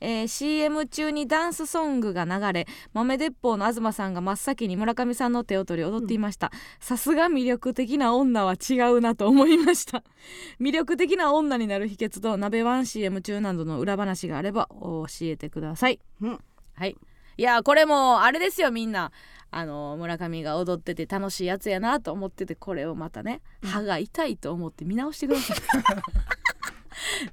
えー CM 中にダンスソングが流れ豆鉄砲の東さんが真っ先に村上さんの手を取り踊っていました。さすが魅力的な女は違うなと思いました。魅力的な女になる秘訣と鍋ワン CM 中などの裏話があれば教えてください、うん。はいいやこれもあれですよみんな。あの村上が踊ってて楽しいやつやなと思っててこれをまたね歯が痛いと思って見直してください。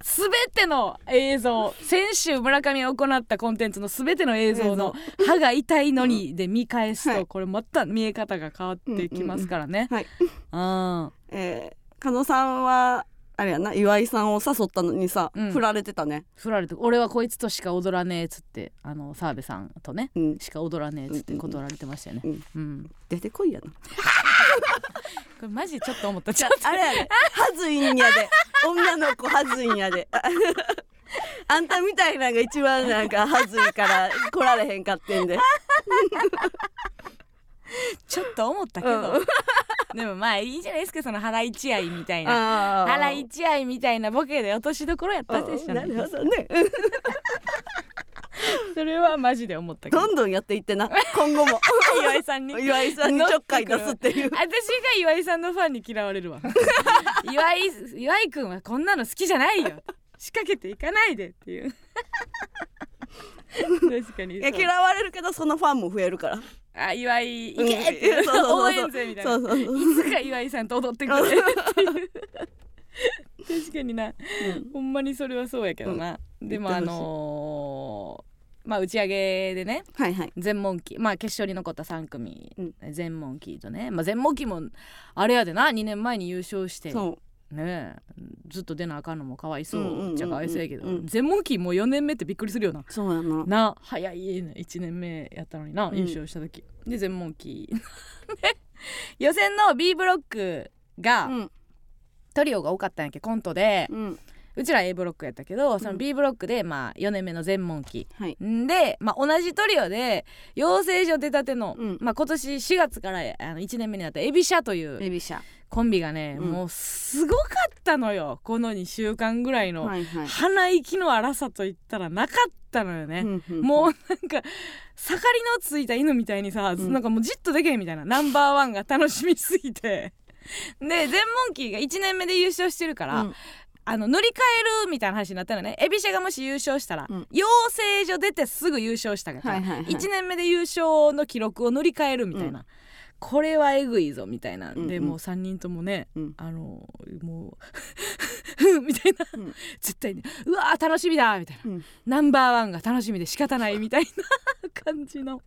全ての映像先週村上が行ったコンテンツの全ての映像の「歯が痛いのに」で見返すはい。とこれまた見え方が変わってきますからね。はい。うん。えー、加納さんはあれやな岩井さんを誘ったのにさ、うん。振られてたね。振られて俺はこいつとしか踊らねえっつってあの澤部さんとねうん。しか踊らねえっつって断られてましたよね。うん。うん、出てこいやな。これマジちょっと思った。ちょっと。あれやで。はずいんやで。女の子はずいんやで。あんたみたいなのが一番なんかはずいから来られへんかってんで ちょっと思ったけど、うん。でもまあいいじゃないですかその腹一愛みたいな。あ腹一愛みたいなボケで落としどころやったでしょなるほどね。それはマジで思ったけど。どんどんやっていってな。今後も。岩井さんに。岩井さんにちょっかい出すっていう。私が岩井さんのファンに嫌われるわ。岩井岩井くんはこんなの好きじゃないよ。仕掛けていかないでっていう 確かに。いや嫌われるけどそのファンも増えるから。あ岩井いう。ん。けって応援勢みたいな。そうそうそう。いつか岩井さんと踊ってくれ。っていう。確かにな。ほんまにそれはそうやけどな、でもあのーまあ打ち上げでねはいはい。全問期まあ決勝に残った3組、うん。全問期とね、まあ、全問期もあれやでな。2年前に優勝して。そね。えずっと出なあかんのもかわいそうじゃかわいそうやけど、うん。全問期もう4年目ってびっくりするよな。うそうやな。な早い1年目やったのにな、うん。優勝した時。で全問期で 予選の B ブロックが、うん。トリオが多かったんやけコントで、うんうちら A ブロックやったけどそのうん B ブロックでまあ4年目の全問期。はい。んで、まあ、同じトリオで養成所出たての、うん。まあ、今年4月からあの1年目になったエビシャというエビシャ。コンビがね、うん。もうすごかったのよ。この2週間ぐらいの、はいはい。鼻息の荒さといったらなかったのよね。うんうんもうなんか盛りのついた犬みたいにさ、ん。なんかもうじっとできへんみたいな。ナンバーワンが楽しみすぎて。で全問キーが1年目で優勝してるから、うんあの乗り換えるみたいな話になったのね。エビシャがもし優勝したら、うん。養成所出てすぐ優勝したから、はいはいはい。1年目で優勝の記録を乗り換えるみたいな、これはえぐいぞみたいな、うんうん。でもう3人ともね、うん。あのもう みたいな、うん。絶対にうわー楽しみだみたいな、うん。ナンバーワンが楽しみで仕方ないみたいな 感じの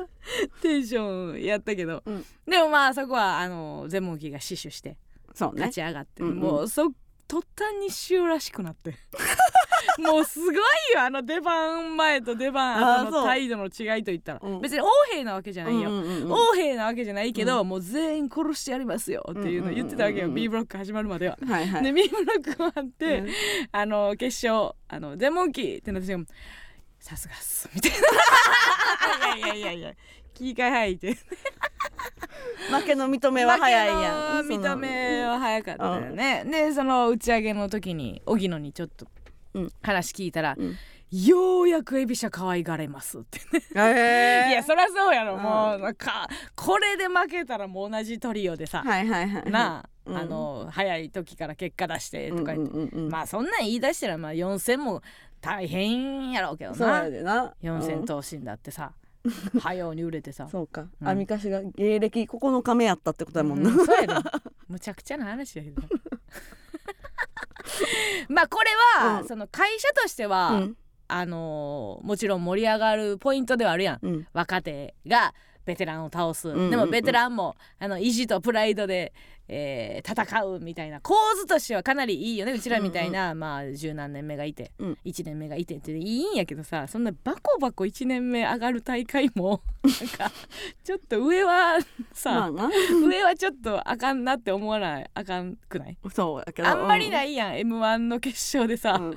テンションやったけど、うん。でもまあそこはあの全問キが死守してそうね。勝ち上がって、うんうん。もうそ途端に塩らしくなって。もうすごいよあの出番前と出番後の態度の違いといったら、うん。別に横兵なわけじゃないよ、うんうんうん横兵なわけじゃないけど、もう全員殺してやりますよっていうのを言ってたわけよ、うんうん。うんうん B ブロック始まるまでは。はいはい。で B ブロック終わって、うん。あの決勝あのデモンキーってなってさすがっす。みたいな。いやいやいやいや切り替え早いって。負けの認めは 早いやん。負けの。認めは早かったよね。でその打ち上げの時に荻野にちょっとうん。話聞いたら、うん。ようやくエビシャ可愛がれますってね。え いやそりゃそうやろ、うん。もうなんかこれで負けたらもう同じトリオでさ、はいはいはいなあ、うん。あの早い時から結果出してとか言って、うんうん。うんうんまあそんなん言い出したらまあ4戦も大変やろうけどそうやなでな。4戦うん闘神だってさ 早うに売れてさ。そうか。うん。アミカシが芸歴9日目やったってことやもんな。うんそうやでむちゃくちゃな話やけど。まあこれは、うん。その会社としては、うん。あのーもちろん盛り上がるポイントではあるやん。うん。若手がベテランを倒す、んうんうん。でもベテランもあの意地とプライドで、えー戦うみたいな構図としてはかなりいいよね。うちらみたいな、まあ十何年目がいて、うん。1年目がいてっていいんやけどさそんなバコバコ1年目上がる大会も なんかちょっと上はさ、まあな。上はちょっとあかんなって思わないあかんくない？そうやけどあんまりないいやん、m 1の決勝でさ、うん。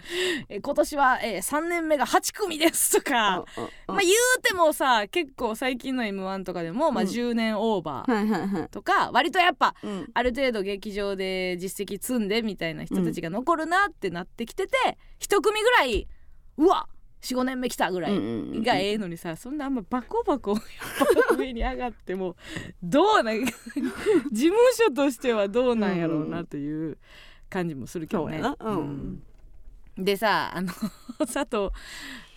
え今年は、えー3年目が8組ですとか、まあ言うてもさ結構最近の m 1とかでも、まあ、うん。10年オーバーはいはいはい。とか、割とやっぱうんある程度劇場で実績積んでみたいな人たちが残るなってなってきてて、一組ぐらいうわ45年目来たぐらいうんうんうんがええのにさそんなあんまバコバコ上に上がってもどうなん 事務所としてはどうなんやろうなという感じもするけどね。そうん。でさあ の佐藤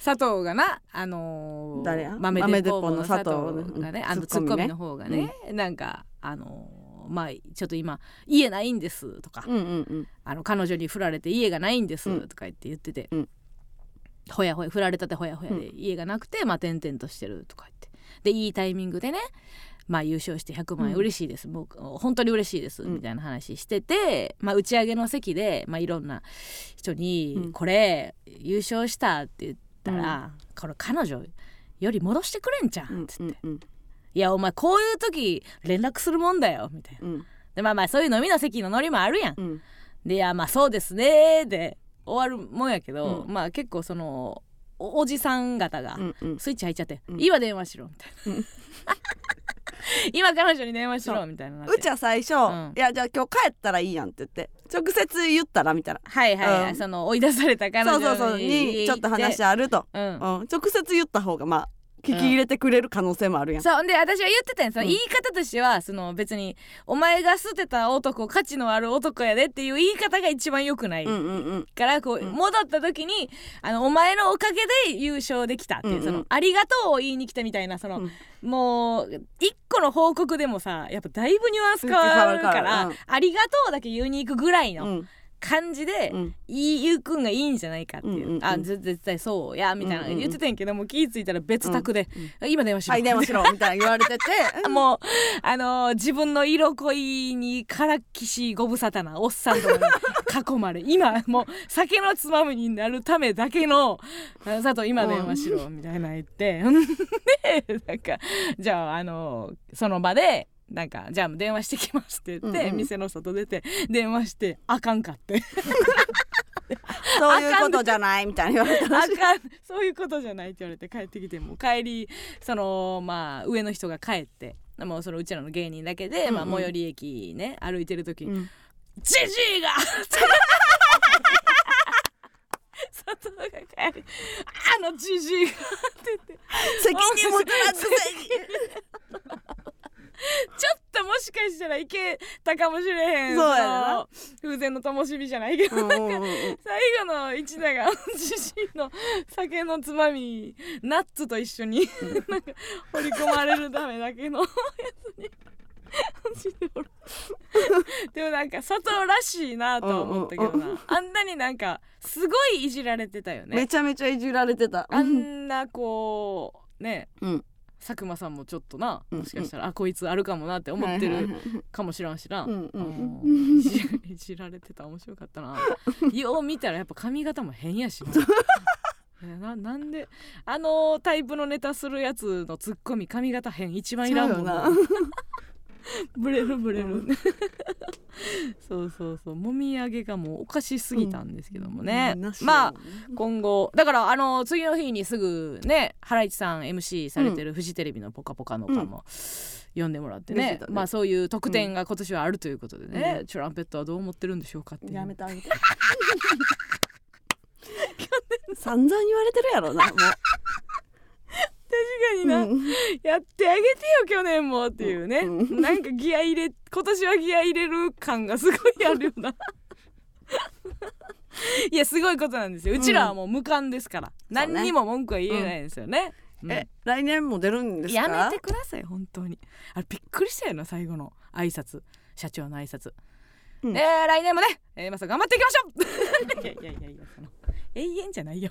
佐藤がなあのー誰や？豆豆鉄鉄砲の佐佐藤藤がねうんあのツッコミの方がね、なんかあのーのまあちょっと今家ないんですとか、うんうんうん。あの彼女に振られて家がないんですうんとか言って言ってて、うん。ほやほや振られたてほやほやで家がなくて、まあ転々としてるとか言って。でいいタイミングでねまあ優勝して100万円うん。嬉しいです、もう本当に嬉しいです、うん。みたいな話してて、まあ、打ち上げの席で、まあ、いろんな人に「うん。これ優勝した」って言ったら「これ彼女より戻してくれんじゃうんん」つって、うんうんいやお前こういう時連絡するもんだよ」みたいな。うん。でまあまあそういう飲みの席のノリもあるやん。うん。でいやまあそうですねで終わるもんやけど、うん。まあ結構そのおおじさん方がスイッチ入っちゃって「うん。今電話しろ」みたいな、うん。今彼女に電話しろみたいなうちは最初、ん。いやじゃあ今日帰ったらいいやんって言って直接言ったらみたいな。はいはいはい、うん。その追い出された彼女にそうそうそうにちょっと話あると、うん。うん、直接言った方がまあ聞き入れてくれる可能性もあるやん、そう。で私は言ってたんそのうん。言い方としてはその別に「お前が捨てた男価値のある男やで」っていう言い方が一番良くない、うんうんうん。からこううん。戻った時にあのお前のおかげで優勝できたって。いう、うんうん。そのありがとうを言いに来たみたいなその、うん。もう一個の報告でもさやっぱだいぶニュアンス変わるから、ありがとうだけ言いに行くぐらいうのん感じで、うん。いいゆうくんがいいんじゃないかっていう、うんうんうん。あぜ絶対そうやみたいな。うんうんうん。言ってたんやけどもう気ぃ付いたら別宅で、今電話しろ、はい電話しろみたいな言われてて もうあのー自分の色恋にからっきしご無沙汰なおっさんとかに囲まれ今もう酒のつまみになるためだけの「あ佐藤今電話しろ」みたいな言って。でなんかじゃああのーその場でなんかじゃあ電話してきますって言って、うんうん。店の外出て電話してあかんかって。そういうことじゃないみたいな言われあかん。そういうことじゃないって言われて帰ってきてもう帰りそのまあ上の人が帰ってもうそのうちらの芸人だけで、うんうん。まあ、最寄り駅ね歩いてる時にうん「ジジイが!」佐藤が帰り「あのジジイが!」って言って。責任持たらずぜ ちょっともしかしたらいけたかもしれへん。そうやな。風前の灯火じゃないけど、うんうんうんうん。最後の一打がジジイの酒のつまみナッツと一緒になんか掘り込まれるためだけのやつに。でもなんか佐藤らしいなとは思ったけどな、うんあんなになんかすごいいじられてたよね。めちゃめちゃいじられてた。あんなこうね。うん佐久間さんもちょっとなうんもしかしたら、あこいつあるかもなって思ってるかもしらんしな、うんうん。うん いじられてた面白かったな。よう見たらやっぱ髪型も変やしな。ななんであのタイプのネタするやつのツッコミ髪型変一番いらんもんな ブレるブレる、うん。そうそうそう。もみあげがもうおかしすぎたんですけどもね、なしまあ今後だからあの次の日にすぐねハライチさん MC されてるフジテレビの「ぽかぽか」のかも、呼ん。でもらってね。ね。まあそういう特典が今年はあるということでね、トランペットはどう思ってるんでしょうかってやめてあげて。散々言われてるやろなもう確かにな、うん。やってあげてよ去年もっていうね、うん。なんかギア入れ今年はギア入れる感がすごいあるよな。いやすごいことなんですよ。うちらはもう無冠ですから、そうね何にも文句は言えないんですよね、うん。え来年も出るんですか？やめてください本当に。あれびっくりしたよな最後の挨拶。社長の挨拶、うん。えー来年もね、えー、まさ頑張っていきましょう。いやいやいやいやその永遠じゃないよ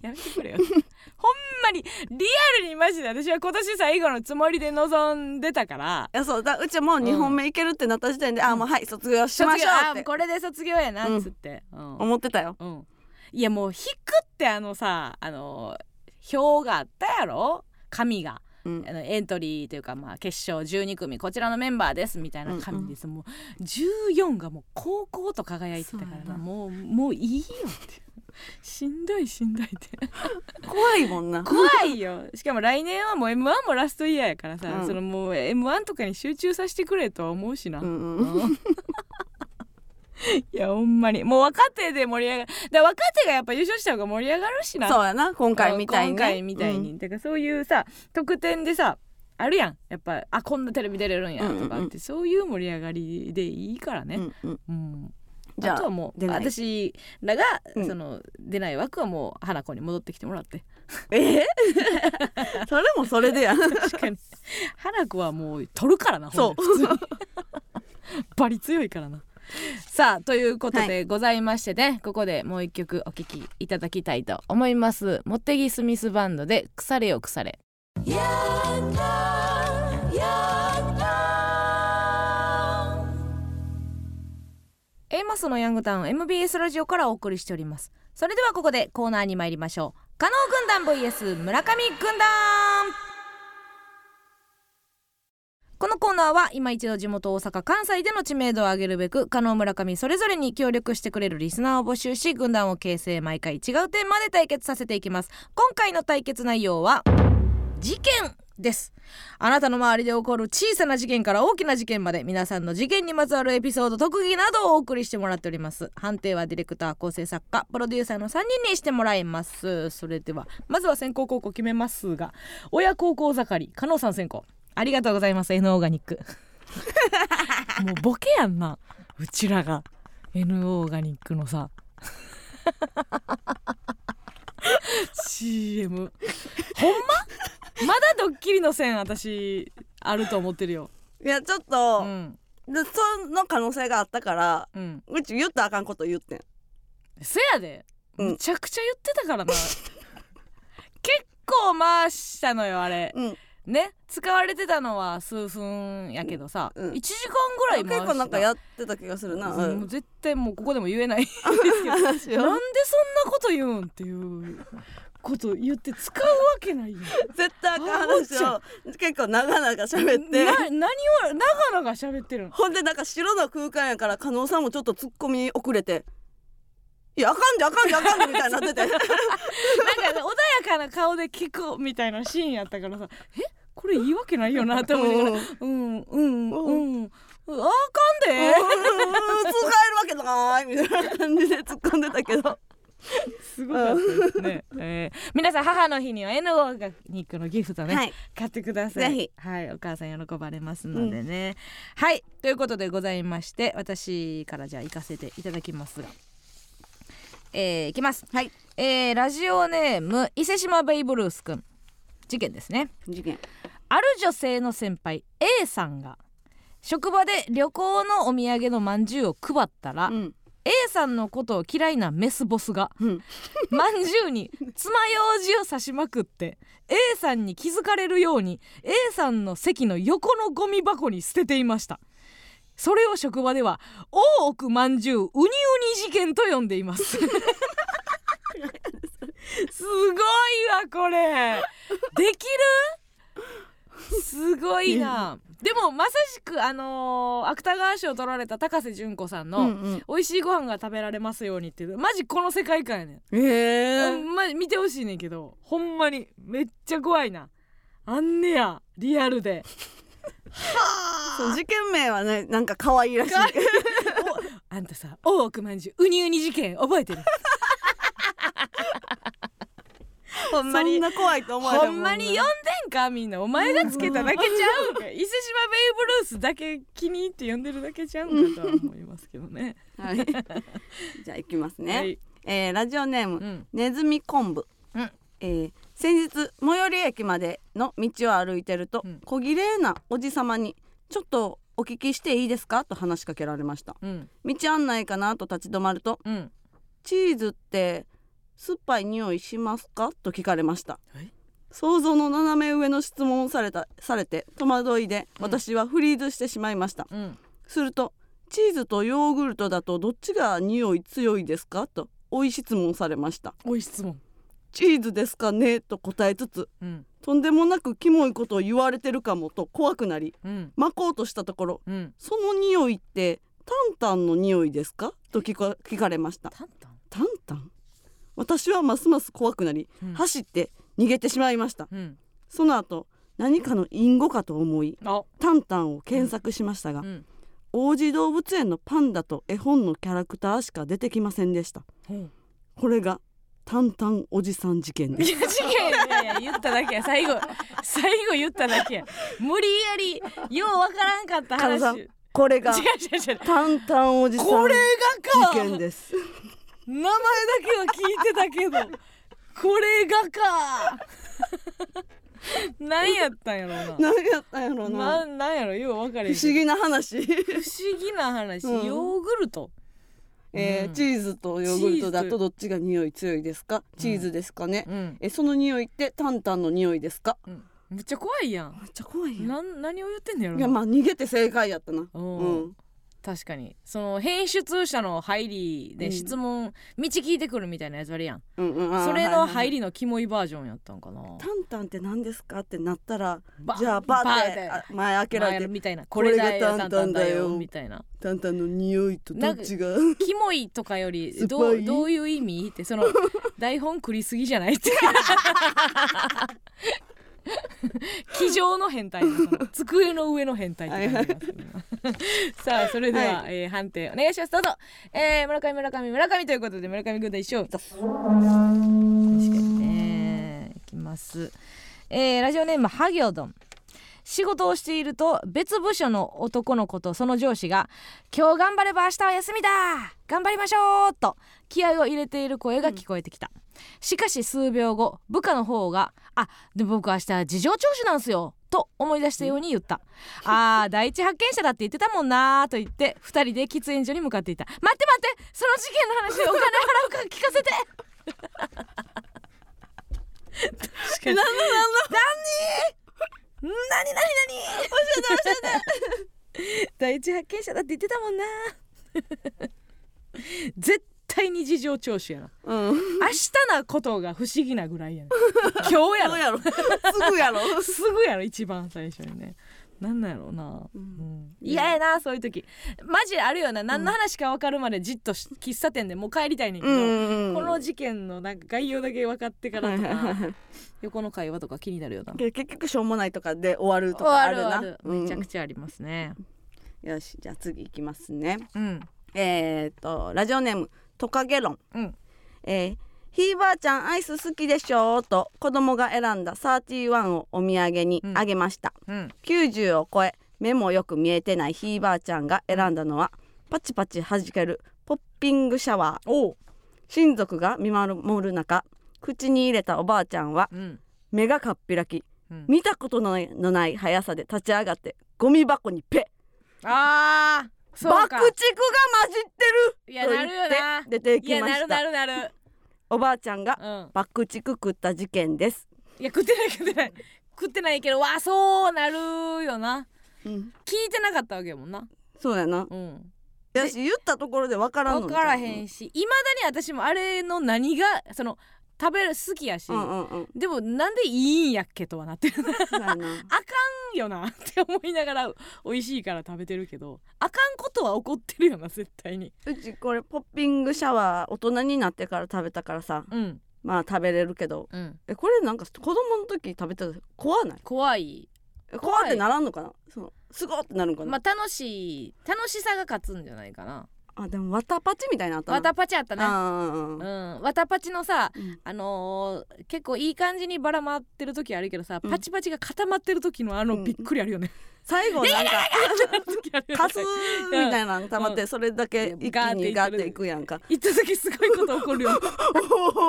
やめてくれよ。ほんまにリアルにマジで私は今年最後のつもりで臨んでたから。いやそうだうちも2本目いけるってなった時点で、あもうはい卒業しましょうあって。これで卒業やなっつって、うん。思ってたよ。うん、いやもう引くってあのさあの表があったやろ？紙が。うん。あのエントリーというか、まあ、決勝12組こちらのメンバーですみたいな紙です、もう14がもう高校と輝いてたからもうもういいよって。しんどいしんどいって。怖いもんな。怖いよ。しかも来年はもう m 1もラストイヤーやからさ、うん。そのもう m 1とかに集中させてくれとは思うしな、うんうん。うん いやほんまに。もう若手で盛り上がる。だ若手がやっぱ優勝した方が盛り上がるしな。そうやな。今回みたいに、ね、今回みたいに、だからそういうさ特典でさあるやん。やっぱあこんなテレビ出れるんやとかって、うん。うんうんそういう盛り上がりでいいからね、うんうん。うん。じゃああとはもう私らが、うん。その出ない枠はもう花子に戻ってきてもらって。え？それもそれでや 確かに。花子はもう取るからなそう。バリ強いからな さあということでございましてね、ここでもう一曲お聴きいただきたいと思います。モテギスミスバンドで腐れよ腐れ。 Aマッソのヤングタウン MBS ラジオからお送りしております。それではここでコーナーに参りましょう。加納軍団 VS 村上軍団このコーナーは今一度地元大阪関西での知名度を上げるべく加納村上それぞれに協力してくれるリスナーを募集し軍団を形成毎回違うテーマで対決させていきます今回の対決内容は事件ですあなたの周りで起こる小さな事件から大きな事件まで皆さんの事件にまつわるエピソード特技などをお送りしてもらっております判定はディレクター構成作家プロデューサーの3人にしてもらいますそれではまずは先行高校決めますが親孝行盛り加納さん先行ありがとうございます N オーガニックもうボケやんな。うちらが。N オーガニックのさ CM ほんま？まだドッキリの線私あると思ってるよ。いやちょっうと、ん。でその可能性があったからうん。うち言ったらあかんこと言ってん。せやで。うん。むちゃくちゃ言ってたからな。結構回したのよあれ。うんね使われてたのは数分やけどさ、うん1時間ぐらい回した。結構なんかやってた気がするな、うんもう絶対もうここでも言えないですけど なんでそんなこと言うんっていうこと言って使うわけないよ絶対あかん話を。結構長々喋って。な何を長々喋ってるのほんでなんか白の空間やから加納さんもちょっとツッコミ遅れて「いやあかんであかんであかんで」みたいになってて。なんかね穏やかな顔で聞くみたいなシーンやったからさえ？これいいわけないよなって思いながらうん。うんうん、あかんで。使えるわけないみたいな感じで突っ込ん。でたけどすごかったですね、えー皆さん。母の日には N オーガニックのギフトね、はい買ってくださいぜひはいお母さん。喜ばれますのでね、はいということでございまして私からじゃあ行かせていただきますがえー、いきます。はい。えー、ラジオネーム伊勢島ベイブルースくん。事件ですね。事件。ある女性の先輩 A さんが職場で旅行のお土産のまんじゅうを配ったら、うん。A さんのことを嫌いなメスボスがうん。まんじゅうに爪楊枝を刺しまくって A さんに気づかれるように A さんの席の横のゴミ箱に捨てていましたそれを職場では大奥まんじゅうウニウニ事件と呼んでいます。すごいわこれ。できる？すごいな。でもまさしくあのー芥川賞を取られた高瀬純子さんの、うんうん。美味しいご飯が食べられますようにっていうマジこの世界観やねん、えー。うんま見てほしいねんけどほんまにめっちゃ怖いな。あんねやリアルでそう事件名はねなんか可愛いらしい。あんたさ大奥まんじゅうウニウニ事件覚えてる？ほんまに。そんな怖いと思われへほんまに読んでんか？みんな。お前がつけただけちゃうんか伊勢 島ベイブルースだけ気に入って読んでるだけちゃうんかとは思いますけどね。はい。じゃあ行きますね、はい。えーラジオネーム、うん。ネズミ昆布、うん。えー先日最寄り駅までの道を歩いてると、うん。小綺麗なおじさまに「ちょっとお聞きしていいですか?」と話しかけられました。うん。道案内かなと立ち止まるとうん「チーズって酸っぱい匂いしますか?」と聞かれました。え想像の斜め上の質問をされたされて戸惑いでうん。私はフリーズしてしまいました、うん。すると「チーズとヨーグルトだとどっちが匂い強いですか?」と追い質問されました。おい質問チーズですかね？と答えつつうん。とんでもなくキモいことを言われてるかもと怖くなりうん。巻こうとしたところうん。その匂いってタンタンの匂いですか？と聞か聞かれました。タンタン？タンタン？私はますます怖くなり、うん。走って逃げてしまいました。うん。その後何かの隠語かと思いあ。タンタンを検索しましたが、うん。王子動物園のパンダと絵本のキャラクターしか出てきませんでした。これがタンタンおじさん事件です。いや違ういやいや言っただけや。最後最後言っただけや。無理やりようわからんかった話。カズさ違うこれが違う違うタンタンおじさんこれがか。事件です名前だけは聞いてたけど。これがか。何やったんやろうな。何やったんやろうな。ななんやろよう分かれ不思議な話。不思議な話、うん。ヨーグルトえーうんチーズとヨーグルトだとどっちが匂い強いですか？チーズですかね、うん、えその匂いってタンタンの匂いですか？うん、めっちゃ怖いやん。めっちゃ怖いやん。何を言ってんねやろな。いやまあ逃げて正解やったな。うんうん確かに。その編出者の入りでうん。質問、道聞いてくるみたいなやつあるやん。うんうん。それの入りのキモいバージョンやったんかな。タンタンって何ですか？ってなったらバじゃあバーって前開けられて。みたいな。ここれがタンタンだよ。みたいな。タンタンの匂いとどっちが？キモいとかよりどうい？どういう意味？ってその台本繰りすぎじゃない？って机上の変態の。机の上の変態って感じがするさあそれでは、はえー判定お願いします。どうぞ、えー、村上村上村上ということで村上軍団一緒確かにね。いきます。えー、ラジオネームハギョドン。仕事をしていると別部署の男の子とその上司が「今日頑張れば明日は休みだ。頑張りましょう!」と気合を入れている声が聞こえてきた、しかし数秒後部下の方が「あでも僕明日事情聴取なんすよ」と思い出したように言った「あー 第一発見者だって言ってたもんな」と言って2人で喫煙所に向かっていた「待って待ってその事件の話でお金払うか聞かせて!」確かに。何何何？何何？教えて教えて第一発見者だって言ってたもんな。絶 対に事情聴取やな。うん。明日なことが不思議なぐらいやね 今日やろ。すぐやろ。すぐやろ一番最初にね。なんなんやろうな。うん。嫌、やなそういう時。マジあるよな。何の話か分かるまでじっとし喫茶店でもう帰りたいねんけど、うんこの事件のなんか概要だけ分かってからとか横の会話とか気になるよな。結局しょうもないとかで終わるとかあるな。めちゃくちちゃありますね。ゃよしじゃあ次いきますね。うん。えー、とラジオネームトカゲロン。うん。えーひいばあちゃんアイス好きでしょと子供が選んだ31をお土産にあげました、うん。90を超え目もよく見えてないひいばあちゃんが選んだのはパチパチ弾けるポッピングシャワー。親族が見守る中口に入れたおばあちゃんはうん。目がかっぴらきうん。見たことのない速さで立ち上がってゴミ箱にペあー爆竹が混じってる。いやなるよな。出ていやなるきました。なるなるおばあちゃんがうん。爆竹食った事件です、いや食ってない食ってない。食ってないけどわあそうなるよな。うん、聞いてなかったわけやもんな。そうやな。うん。やし言ったところで分からんの分からへんしいまだに私もあれの何がその食べる好きやし、うんうんうん。でもなんでいいんやっけとはなってる。あかんよなって思いながら美味しいから食べてるけど。あかんことは起こってるよな絶対に。うちこれポッピングシャワー大人になってから食べたからさ。うん。まあ食べれるけど。うん。えこれなんか子供の時食べたら怖ない？怖い。え怖ってならんのかな？そのすごってなるんかな、まあ楽しい楽しさが勝つんじゃないかなあでもわたパチみたいなのあったな。わたパチあったね。あうーん。わたパチのさうん。あのー結構いい感じにばらまってる時あるけどさ、うん。パチパチが固まってる時のあのうん。びっくりあるよね、最後なんか カスみたいなの溜まってそれだけ一気にガーっていくやんか。行った時すごいこと起こるよ。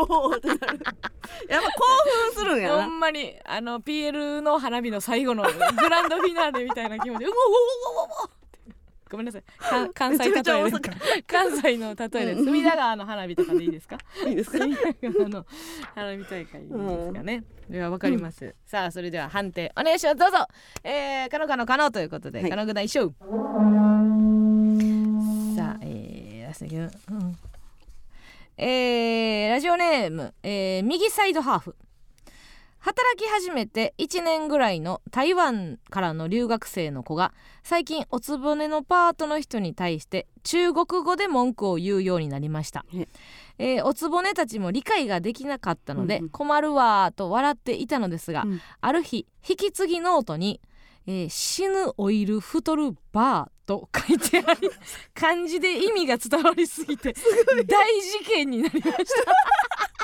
おおってなる。やっぱ興奮するんやほなんまにあの PL の花火の最後のグランドフィナーレみたいな気持ちでうわうわうわうわうわってごめんなさい。か 関西例え関西の例えで隅田川の花火とかでいいですか？いいですか？隅田川の花火大会いいですかね、ではわかります、さあそれでは判定お願いします。どうぞえー、かのかのかのということで、はい。かのぐだ一勝さあえー、ラストうん。えー、ラジオネーム、えー、右サイドハーフ働き始めて1年ぐらいの台湾からの留学生の子が最近おつぼねのパートの人に対して中国語で文句を言うようになりました。え、えーおつぼねたちも理解ができなかったので、困るわーと笑っていたのですが、うん。ある日引き継ぎノートに、えー死ぬオイル太るバー」と書いてあり漢字で意味が伝わりすぎて大事件になりました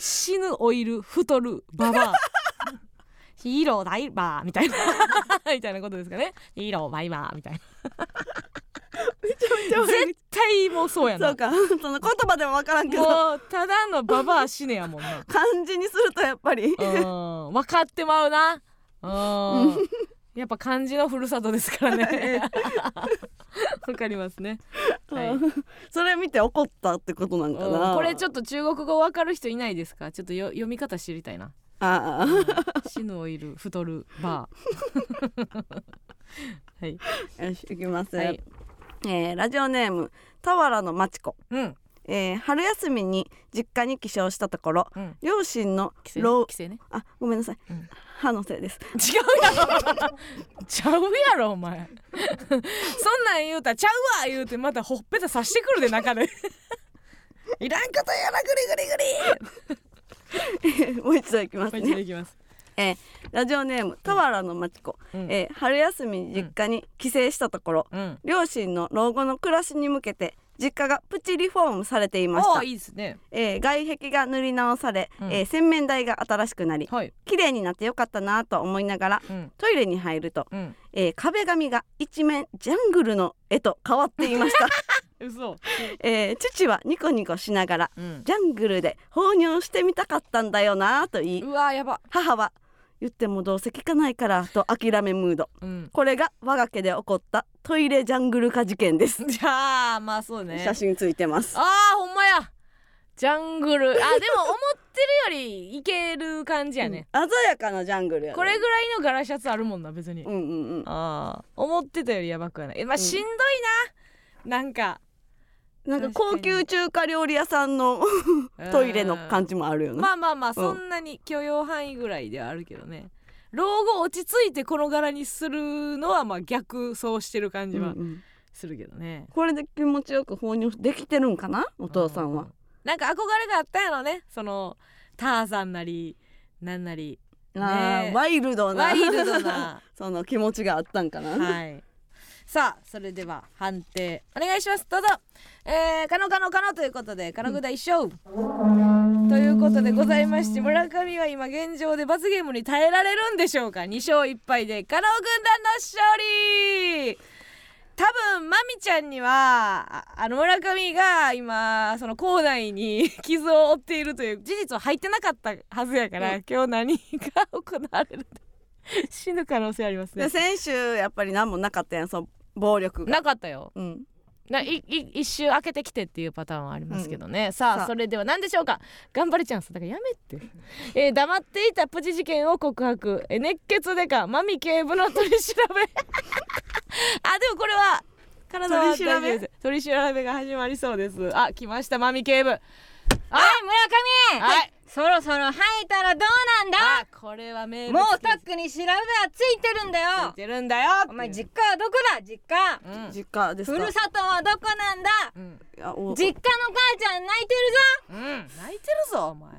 死ぬオイル太るババアヒーローダイバーみたいな。みたいなことですかね。ヒーローバイバーみたいな。絶対対もうそうやな。そうか。その言葉でも分からんけど。もうただのババア死ねやもんな。漢字にするとやっぱり。うん。分かってまうな。うん。やっぱ漢字のふるさとですからね わかりますね。はい。それ見て怒ったってことなんかな。これちょっと中国語わかる人いないですか？ちょっとよ読み方知りたいな。ああ。死ぬをいる太るバー。はい。よし行きます、はい。えーラジオネーム俵のまちこ、うん。えー春休みに実家に帰省したところうん。両親の規制老規制ね。あごめんなさい、うん歯のせいです。違うやろ。ちゃうやろお前。そんなん言うたらちゃうわ言うてまたほっぺた刺してくるで中で。いらんことやなグリグリグリ。もう一度いきますもう一度ね、いきます。えーラジオネーム俵のまちこ、うん。えー春休みに実家に帰省したところ、うん。両親の老後の暮らしに向けて実家がプチリフォームされていました。いいですね。えー外壁が塗り直され、うん。えー洗面台が新しくなりはい。綺麗になってよかったなと思いながらうん。トイレに入ると、うん。えー壁紙が一面ジャングルの絵と変わっていました、嘘。えー父はニコニコしながらうん。ジャングルで放尿してみたかったんだよなと言いうわやば。母は言ってもどうせ聞かないからと諦めムード。うん。これが我が家で起こったトイレジャングル化事件です。じゃあまあそうね。写真ついてます。あーほんまや。ジャングル。あでも思ってるよりいける感じやね、鮮やかなジャングルやね。これぐらいの柄シャツあるもんな別に、うんうんうん。ああ思ってたよりやばくはない。えまあん。しんどいな、なんかなんか高級中華料理屋さんのトイレの感じもあるよね、まあまあまあそんなに許容範囲ぐらいではあるけどね。老後落ち着いてこの柄にするのはまあ逆走してる感じはうんうん。するけどね、これで気持ちよく放尿できてるんかな？お父さんは、なんか憧れがあったんやろね。そのターザンなりなんなり。ね。ワイルドな。ワイルドな。その気持ちがあったんかな、はい。さあそれでは判定お願いします。どうぞ。えー、カノカノカノということでカノグダ一勝、ということでございまして村上は今現状で罰ゲームに耐えられるんでしょうか？2勝1敗でカノ軍団の勝利。多分マミちゃんにはああの村上が今その校内に 傷を負っているという事実は入ってなかったはずやから、うん。今日何が行われる死ぬ可能性ありますね。で先週やっぱり何もなかったやんその暴力が。なかったよ。うんないい一周開けてきてっていうパターンはありますけどね、さあさあ。それでは何でしょうか？頑張れチャンス。だからやめって、えー黙っていたプチ事件を告白。えー熱血でかマミ警部の取り調べ。あでもこれは体は大丈夫です。取り調べが始まりそうです。あ来ましたマミ警部。おい村上！はいそろそろ吐いたらどうなんだ？あこれはメールもうとっくに調べはついてるんだついよてるんだよ。お前実家はどこだ？実家。うん。実家ですか？ふるさとはどこなんだ？うん、実家の母ちゃん泣いてるぞ。うん、泣いてるぞお前。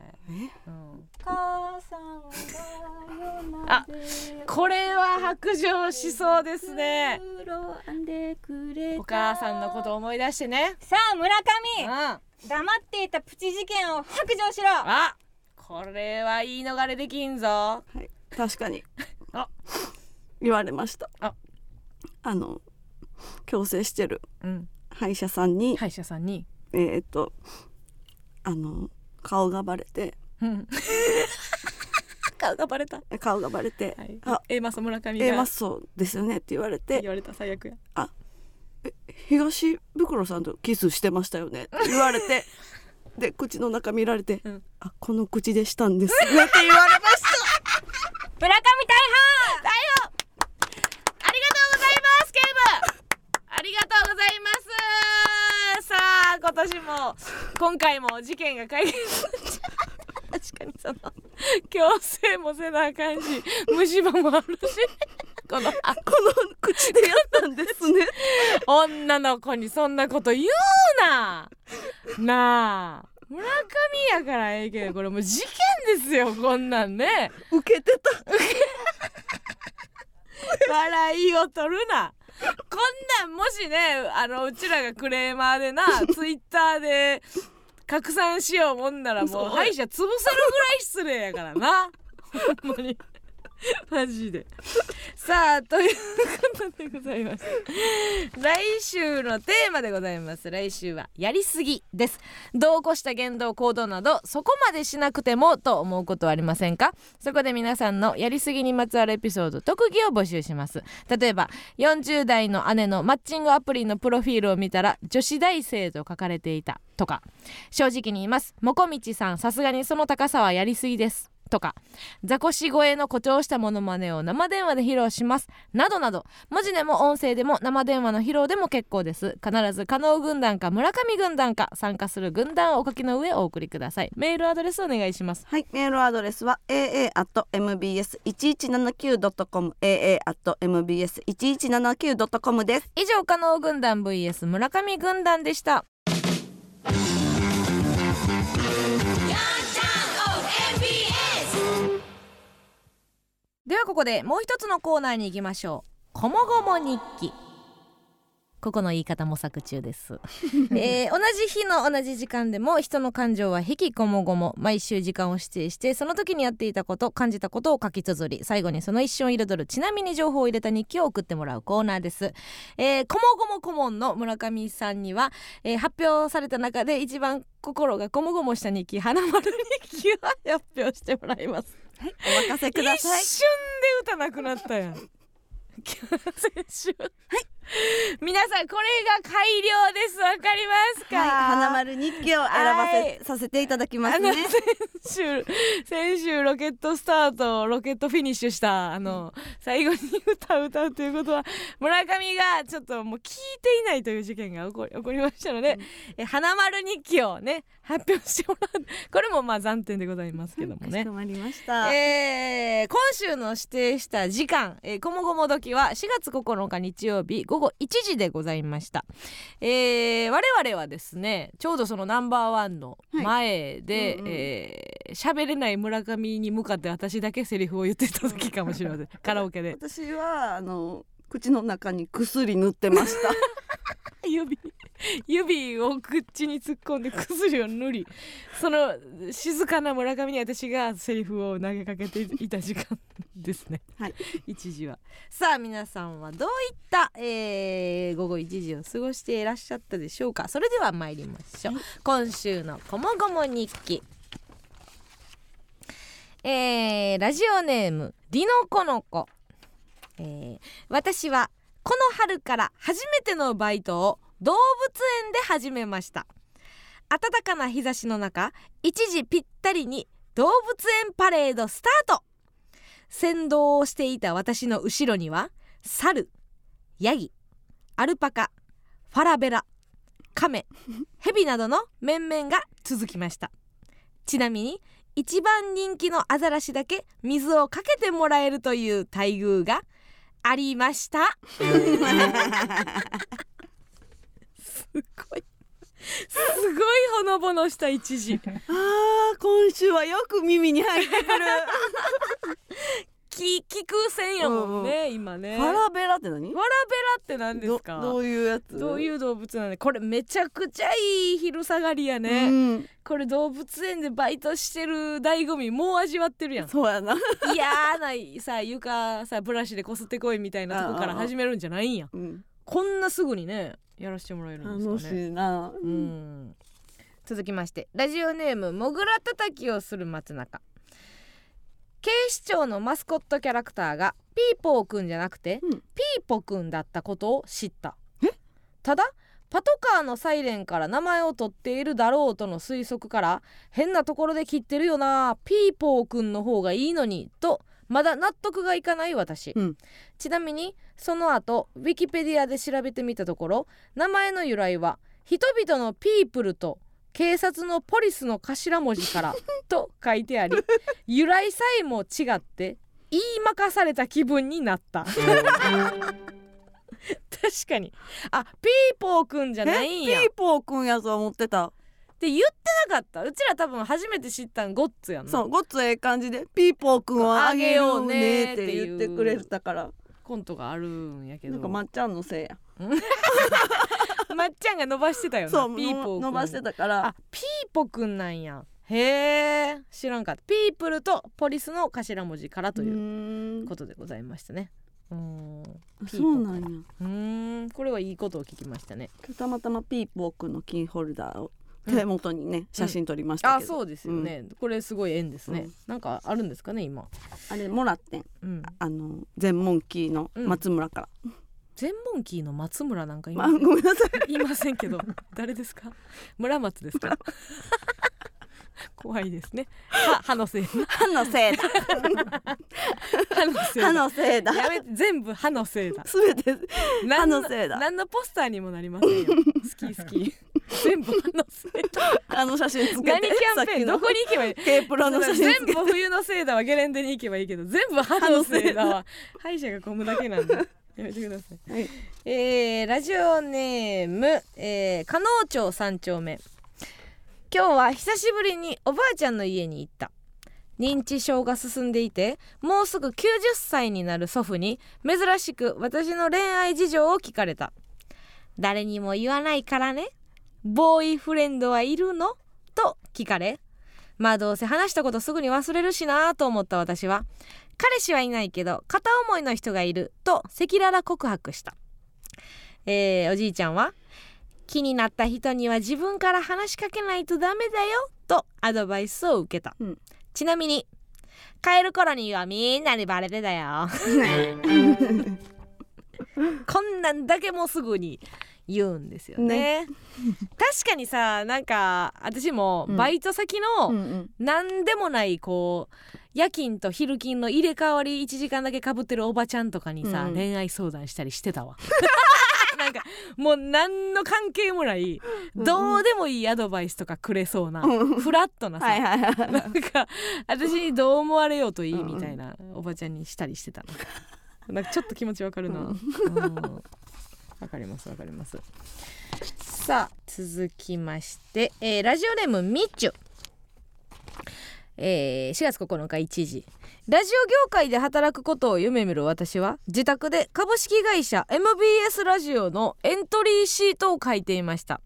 うん。母さんがあでこれは白状しそうですね。お母さんのこと思い出してね。さあ村うん。上あ黙っていたプチ事件を白状しろこれは言い逃れできんぞ。はい確かに。あ。言われました。あ。あの矯正してるうん。歯医者さんに、歯医者さんに。えーっとあの顔がバレて。うん。顔がバレた。顔がバレて、はい。あ。A マス村上が。A マッソですよねって言われて。言われた最悪や。東袋さんとキスしてましたよねって言われて で口の中見られて、うん。あこの口でしたんです。ね って言われました。村上大ありがとうございます警部。ありがとうございます。さあ今年も今回も事件が解決確かにその。強制もせなあかんし虫歯もあるし。このあこの口でやったんですね。女の子にそんなこと言うな。なあ村上やからええけどこれもう事件ですよこんなんね。受けてた。笑いを取るな。こんなんもしねあのうちらがクレーマーでな ツイッターで拡散しようもんならもう歯医者潰せるぐらい失礼やからな。ほんまに マジで。さあということでございます。来週のテーマでございます。来週はやりすぎです。度を越した言動行動などそこまでしなくてもと思うことはありませんか？そこで皆さんのやりすぎにまつわるエピソード特技を募集します。例えば40代の姉のマッチングアプリのプロフィールを見たら女子大生と書かれていたとか。正直に言います。もこみちさんさすがにその高さはやりすぎです。とかザコシ声の誇張したモノマネを生電話で披露します。などなど文字でも音声でも生電話の披露でも結構です。必ず加納軍団か村上軍団か参加する軍団をお書きの上お送りください。メールアドレスお願いします。はい、メールアドレスは aa.mbs1179.com aa.mbs1179.com です。以上加納軍団 vs 村上軍団でしたではここでもう一つのコーナーに行きましょう「こもごも日記」ここの言い方模索中です、えー同じ日の同じ時間でも人の感情は引きこもごも毎週時間を指定してその時にやっていたこと感じたことを書き綴り最後にその一瞬を彩るちなみに情報を入れた日記を送ってもらうコーナーです。えー、こもごも顧問の村上さんには、えー発表された中で一番心がこもごもした日記花丸日記を発表してもらいますお任せください一。瞬で歌なくなったやん先週 はい 皆さんこれが改良ですわかりますか、はい、花丸日記を選ばせ、はいさせていただきますね。先週先週ロケットスタートロケットフィニッシュしたあの最後に歌を歌うということは村上がちょっともう聞いていないという事件が起こり起こりましたので、え花丸日記をね発表してもらうこれもまあ暫定でございますけどもねかしこ。まりました。えー今週の指定した時間、えー、こもごも時は4月9日日曜日午後1時でございました、えー我々はですねちょうどそのナンバーワンの前で、うんうん。えー喋れない村上に向かって私だけセリフを言ってた時かもしれません。カラオケで。私はあの口の中に薬塗ってました。指指を口に突っ込んで 薬を塗りその静かな村上に私がセリフを投げかけていた時間 ですね。はい。一時は。さあ皆さんはどういった、えー午後1時を過ごしていらっしゃったでしょうか？それでは参りましょう、今週の「こもごも日記」えーラジオネームりのこのこ、えー私はこの春から初めてのバイトを動物園で始めました。暖かな日差しの中1時ぴったりに動物園パレードスタート先導をしていた私の後ろには猿ヤギアルパカファラベラカメヘビなどの面々が続きました。ちなみに一番人気のアザラシだけ水をかけてもらえるという待遇がありました。すごいすごいほのぼのした一時。ああ、今週はよく耳に入ってくる。き聞く線やもんね、今ね。ファラベラって何？ファラベラって何ですか？どどういうやつ？どういう動物なんでこれめちゃくちゃいい昼下がりやね、うん、これ動物園でバイトしてる醍醐味もう味わってるやん。そうやな、嫌なさ床さブラシでこすってこいみたいなとこから始めるんじゃないんや。うん、こんなすぐにねやらせてもらえるん楽しですかね。いな、うん。続きましてラジオネームもぐらたたきをする松中。警視庁のマスコットキャラクターがピーポーくんじゃなくて、うん。ピーポくんだったことを知った。ただパトカーのサイレンから名前を取っているだろうとの推測から変なところで切ってるよなピーポーくんの方がいいのにとまだ納得がいかない私、うん。ちなみにその後ウィキペディアで調べてみたところ名前の由来は人々のピープルと警察のポリスの頭文字から と書いてあり由来さえも違って言いまかされた気分になった。確かに。あピーポーくんじゃないんや。っピーポーくんやとは思ってたて言ってなかった。うちら多分初めて知ったんゴッツやんな。そうごっつええ感じでピーポーくんをあげようねって言ってくれてたから。コントがあるんやけど。なんかまっちゃんのせいや。まっちゃんが伸ばしてたよなそうピーポー伸ばしてたから。あピーポくんなんや。へえ知らんかった。ピープルとポリスの頭文字からということでございましたね。うん。そうなんや。うーん。これはいいことを聞きましたね。たまたまピーポーくんのキーホルダーを手元にね、写真撮りましたけど、あそうですよね、これすごい縁ですね、うん。なんかあるんですかね今。あれもらってん。うん。あの全問キーの松村から、全問キーの松村なんかいまあません、ごめんなさい。言いませんけど。誰ですか？村松ですか？怖いですね。は歯のせい。歯のせいだ。歯のせい歯だのせいだ。やめて全部歯のせいだ。すべて何歯のせいだ。何のポスターにもなりませんよ。好き好き。全部歯のせいだ。あの写真つけ何てキャンペーンどこに行けばいい？K プロの写真全部冬のせいだはゲレンデに行けばいいけど全部歯のせいだは歯医者が混むだけなんで。やめてください、はい。えーラジオネーム、えー、加納町三丁目今日は久しぶりにおばあちゃんの家に行った。認知症が進んでいてもうすぐ90歳になる祖父に珍しく私の恋愛事情を聞かれた。誰にも言わないからね。ボーイフレンドはいるの？と聞かれまあどうせ話したことすぐに忘れるしなと思った私は彼氏はいないけど片思いの人がいると赤裸々告白した。えーおじいちゃんは気になった人には自分から話しかけないとダメだよとアドバイスを受けた、うん。ちなみに帰る頃にはみんなにバレてたよ。こんなんだけもすぐに言うんですよね。確かにさなんか私もバイト先の、うんうん。なんでもないこう夜勤と昼勤の入れ替わり1時間だけかぶってるおばちゃんとかにさ、うん。恋愛相談したりしてたわ なんかもう何の関係もないどうでもいいアドバイスとかくれそうなうんフラットなさ、なんか私にどう思われようといいみたいなおばちゃんにしたりしてたの。なんかちょっと気持ちわかるな。わかりますわかります。さあ続きまして、えーラジオネームみっちゅえー4月9日1時ラジオ業界で働くことを夢見る私は自宅で株式会社 MBS ラジオのエントリーシートを書いていました。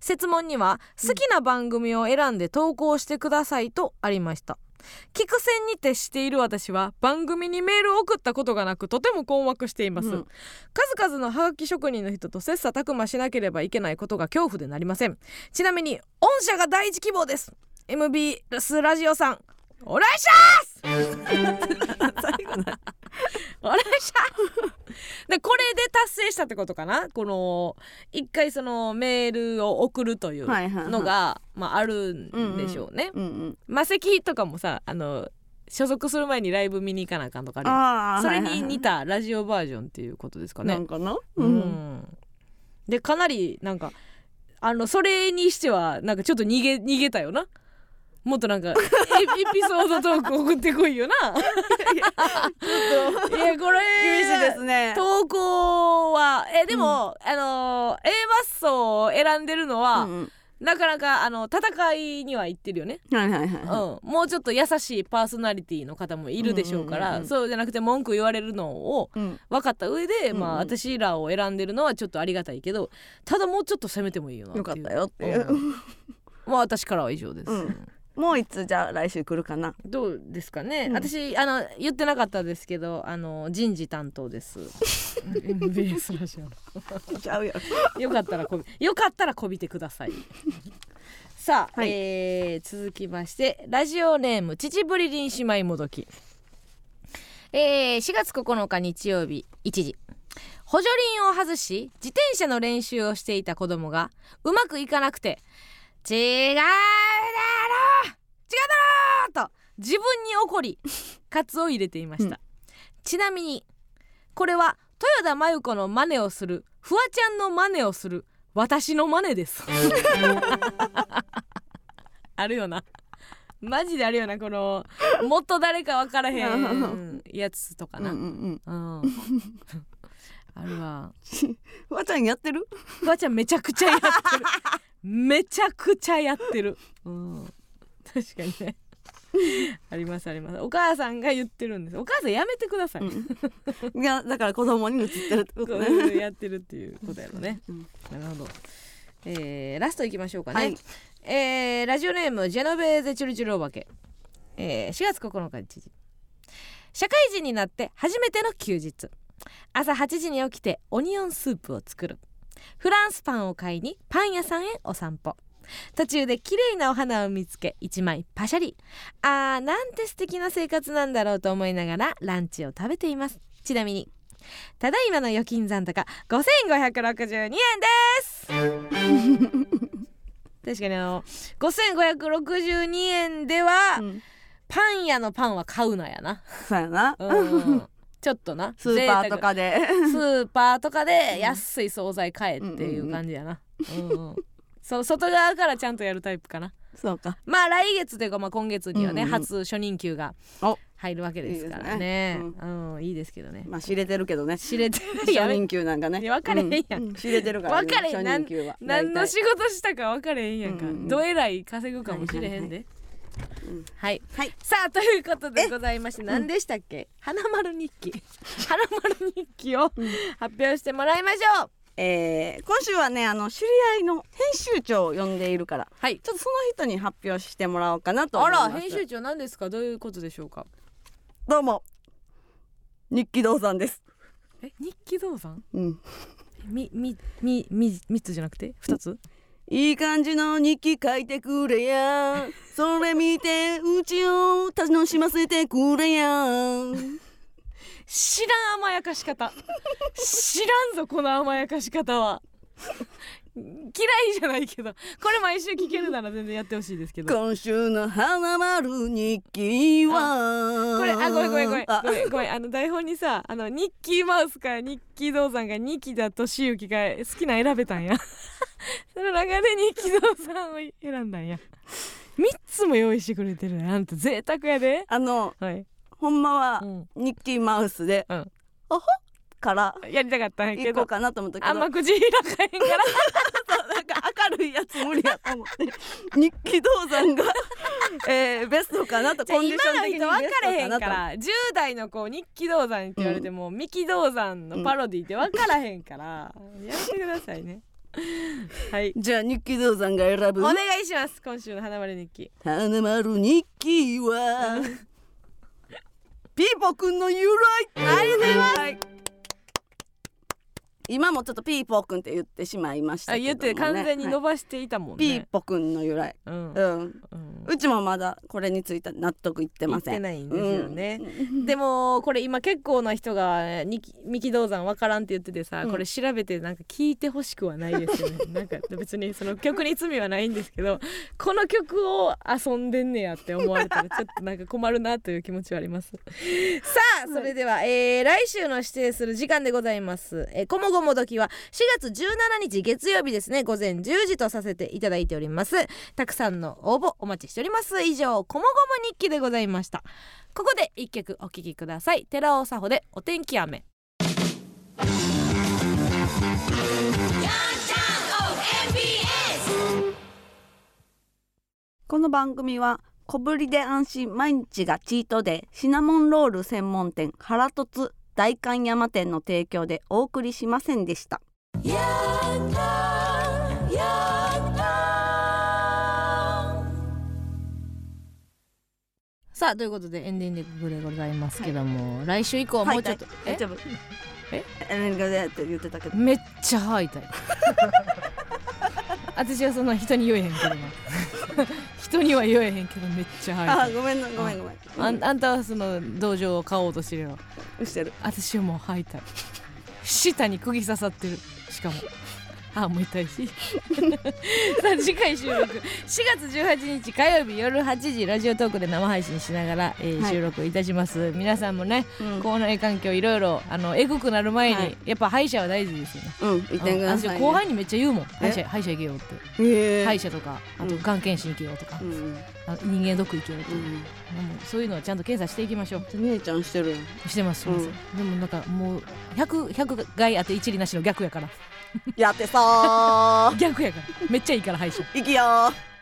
設問には好きな番組を選んで投稿してくださいとありました。聞く線に徹している私は番組にメールを送ったことがなくとても困惑しています、うん。数々のハガキ職人の人と切磋琢磨しなければいけないことが恐怖でなりません。ちなみに御社が第一希望です。MBS ラジオさんお願いします！最後なお願いします！でこれで達成したってことかな？この一回そのメールを送るというのが、まあ、あるんでしょうね、うんうん魔石とかもさあの所属する前にライブ見に行かなあかんとかあるやんああそれに似たたラジオバージョンっていうことですかね。なんかな？ううんん。でかなりなんかあのそれにしてはなんかちょっと逃げ逃げたよなもっとなんかエエピソードトーク送ってこいよな。いやこれ厳しいですね。投稿はえでも、あの A マッソを選んでるのは、うんうん。なかなかあの戦いには行ってるよね、はいはいはいうん。はもうちょっと優しいパーソナリティの方もいるでしょうから、うんうんうん。うんそうじゃなくて文句言われるのをいうん。分かった上で、うんうん。まあ私らを選んでるのはちょっとありがたいけどただもうちょっと攻めてもいいよなよかったよっていう。うん。まあ私からは以上です、うんもういつじゃあ来週来るかな？どうですかね、うん。私あの言ってなかったですけどあの人事担当です。MBS ラジオのちゃうよよかったらこびよかったらこびてくださいさあ、はいえー続きましてラジオネーム秩父りりん姉妹もどきえー4月9日日曜日1時補助輪を外し自転車の練習をしていた子供がうまくいかなくて「違うだろ違うだろ!」と自分に怒りカツを入れていました、うん。ちなみにこれは豊田真由子の真似をするフワちゃんの真似をする私の真似です。あるよな。マジであるよなこのもっと誰か分からへんやつとかな、あるわ。フワちゃんやってる？フワちゃんめちゃくちゃやってる めちゃくちゃやってる、うん、確かにね。ありますあります。お母さんが言ってるんです。お母さんやめてください、うん。いやだから子供に映ってるってことね。やってるっていうことやろね、うん。なるほど。えーラストいきましょうかね、はい。えーラジオネームジェノベーゼチュルチュルお化け、えー4月9日日時。社会人になって初めての休日。朝8時に起きてオニオンスープを作るフランスパンを買いにパン屋さんへお散歩。途中で綺麗なお花を見つけ一枚パシャリ。あーなんて素敵な生活なんだろうと思いながらランチを食べています。ちなみにただいまの預金残高5562円です。確かにあの5562円では、うん。パン屋のパンは買うなやな、そうやな。うん、ちょっとな。スーパーとかで。スーパーとかで安い惣菜買えっていう感じやな、うんうんそう外側からちゃんとやるタイプかな。そうか。まあ来月というかまあ今月にはね、うんうん。初初任給がお。入るわけですからね。いいですね。うん。いいですけどね。まあ知れてるけどね。知れてる初任給なんかね。分かれへんやん。う知れてるから分かれへん。初任給は。何の仕事したか分かれへんやんか、うんうんどえらい稼ぐかもしれへんで、うんはい、はいさあということでございまして何でしたっけ？花丸日記。花丸日記を発表してもらいましょう。えー今週はねあの知り合いの編集長を呼んでいるからはい。ちょっとその人に発表してもらおうかなとあ思います。ら編集長何ですか？どういうことでしょうか？どうも。日記堂さんです。え日記銅山うん。みみみみ三つじゃなくて？二つ？いい感じの日記書いてくれやそれ見てうちを楽しませてくれや知らん甘やかし方。知らんぞこの甘やかし方は。嫌いじゃないけど。これ毎週聞けるなら全然やってほしいですけど。今週の花丸日記は。これあごめんごめんごめん。あ。ごめんごめん。あの台本にさあのニッキーマウスかニッキードーさんがニキだとしゆきが好きな選べたんやその中でニッキードーさんを選んだんや。三つも用意してくれてるね。あんた贅沢やで。あのはい、ほんまはうん、ニッキーマウスで、うん。あほからやりたかったんやけど。行こうかなと思ったけど。あんま口開かへんから。なんか明るいやつ無理やと思って。日記銅山が、えー、ベストかなとコンディション的に今の人分かれへんから。10代の子日記銅山って言われても、ミキ銅山のパロディって分からへんから、やめてくださいねはい。とじゃあ日記銅山が選ぶ？お願いします今週の花丸日記。花丸日記はピーポくんの由来。ありがとうございます今もちょっとピーポくんって言ってしまいましたあけども、ね、言って完全に伸はいばしていたもんね、ピーポくんの由来。うん。うん。うん。うちもまだこれについて納得いってません。言ってないんですよね、でもこれ今結構な人がニキミキ銅山わからんって言っててさ、うん。これ調べてなんか聞いてほしくはないですよね。なんか別にその曲に罪はないんですけどこの曲を遊んでんねやって思われたらちょっとなんか困るなという気持ちはあります。さあそれでは、えー来週の指定する時間でございます。えーこもごも時は4月17日月曜日ですね。午前10時とさせていただいております。たくさんの応募お待ちしております。以上こもごも日記でございました。ここで一曲お聴きください。寺尾佐穂でお天気雨。この番組は小ぶりで安心毎日がチートデーシナモンロール専門店原凸大観山店の提供でお送りしませんでした。さあということでエンディングでございますけども、来週以降はもうちょっと、え？大丈夫。え？え何がねって言ってたけど。めっちゃ歯痛い私はそんな人に言えへんけどな。人には言えへんけどめっちゃ歯痛いあごめんなごめんごめん。あんあんたはその道場を買おうとしてるよしてる。私はもう歯痛い舌に釘刺さってる。しかも歯も痛いしさあ次回収録。4月18日火曜日夜8時ラジオトークで生配信しながら、えーはい。収録いたします。皆さんもねうん。口内環境いろいろあのえぐくなる前に、はい。やっぱ歯医者は大事ですよね。うん言ってください、ね、私後輩にめっちゃ言うもん。歯医者歯医者行けよって。歯医者とかあとうん。がん検診行けよとか。う、ん。人間ドック行けよって、う。ん。そういうのはちゃんと検査していきましょう。姉ちゃんしてるしてますしてます、でもなんかもう 100, 100回あって一理なしの逆やからやってさー逆やから。めっちゃいいから歯医者。行きよー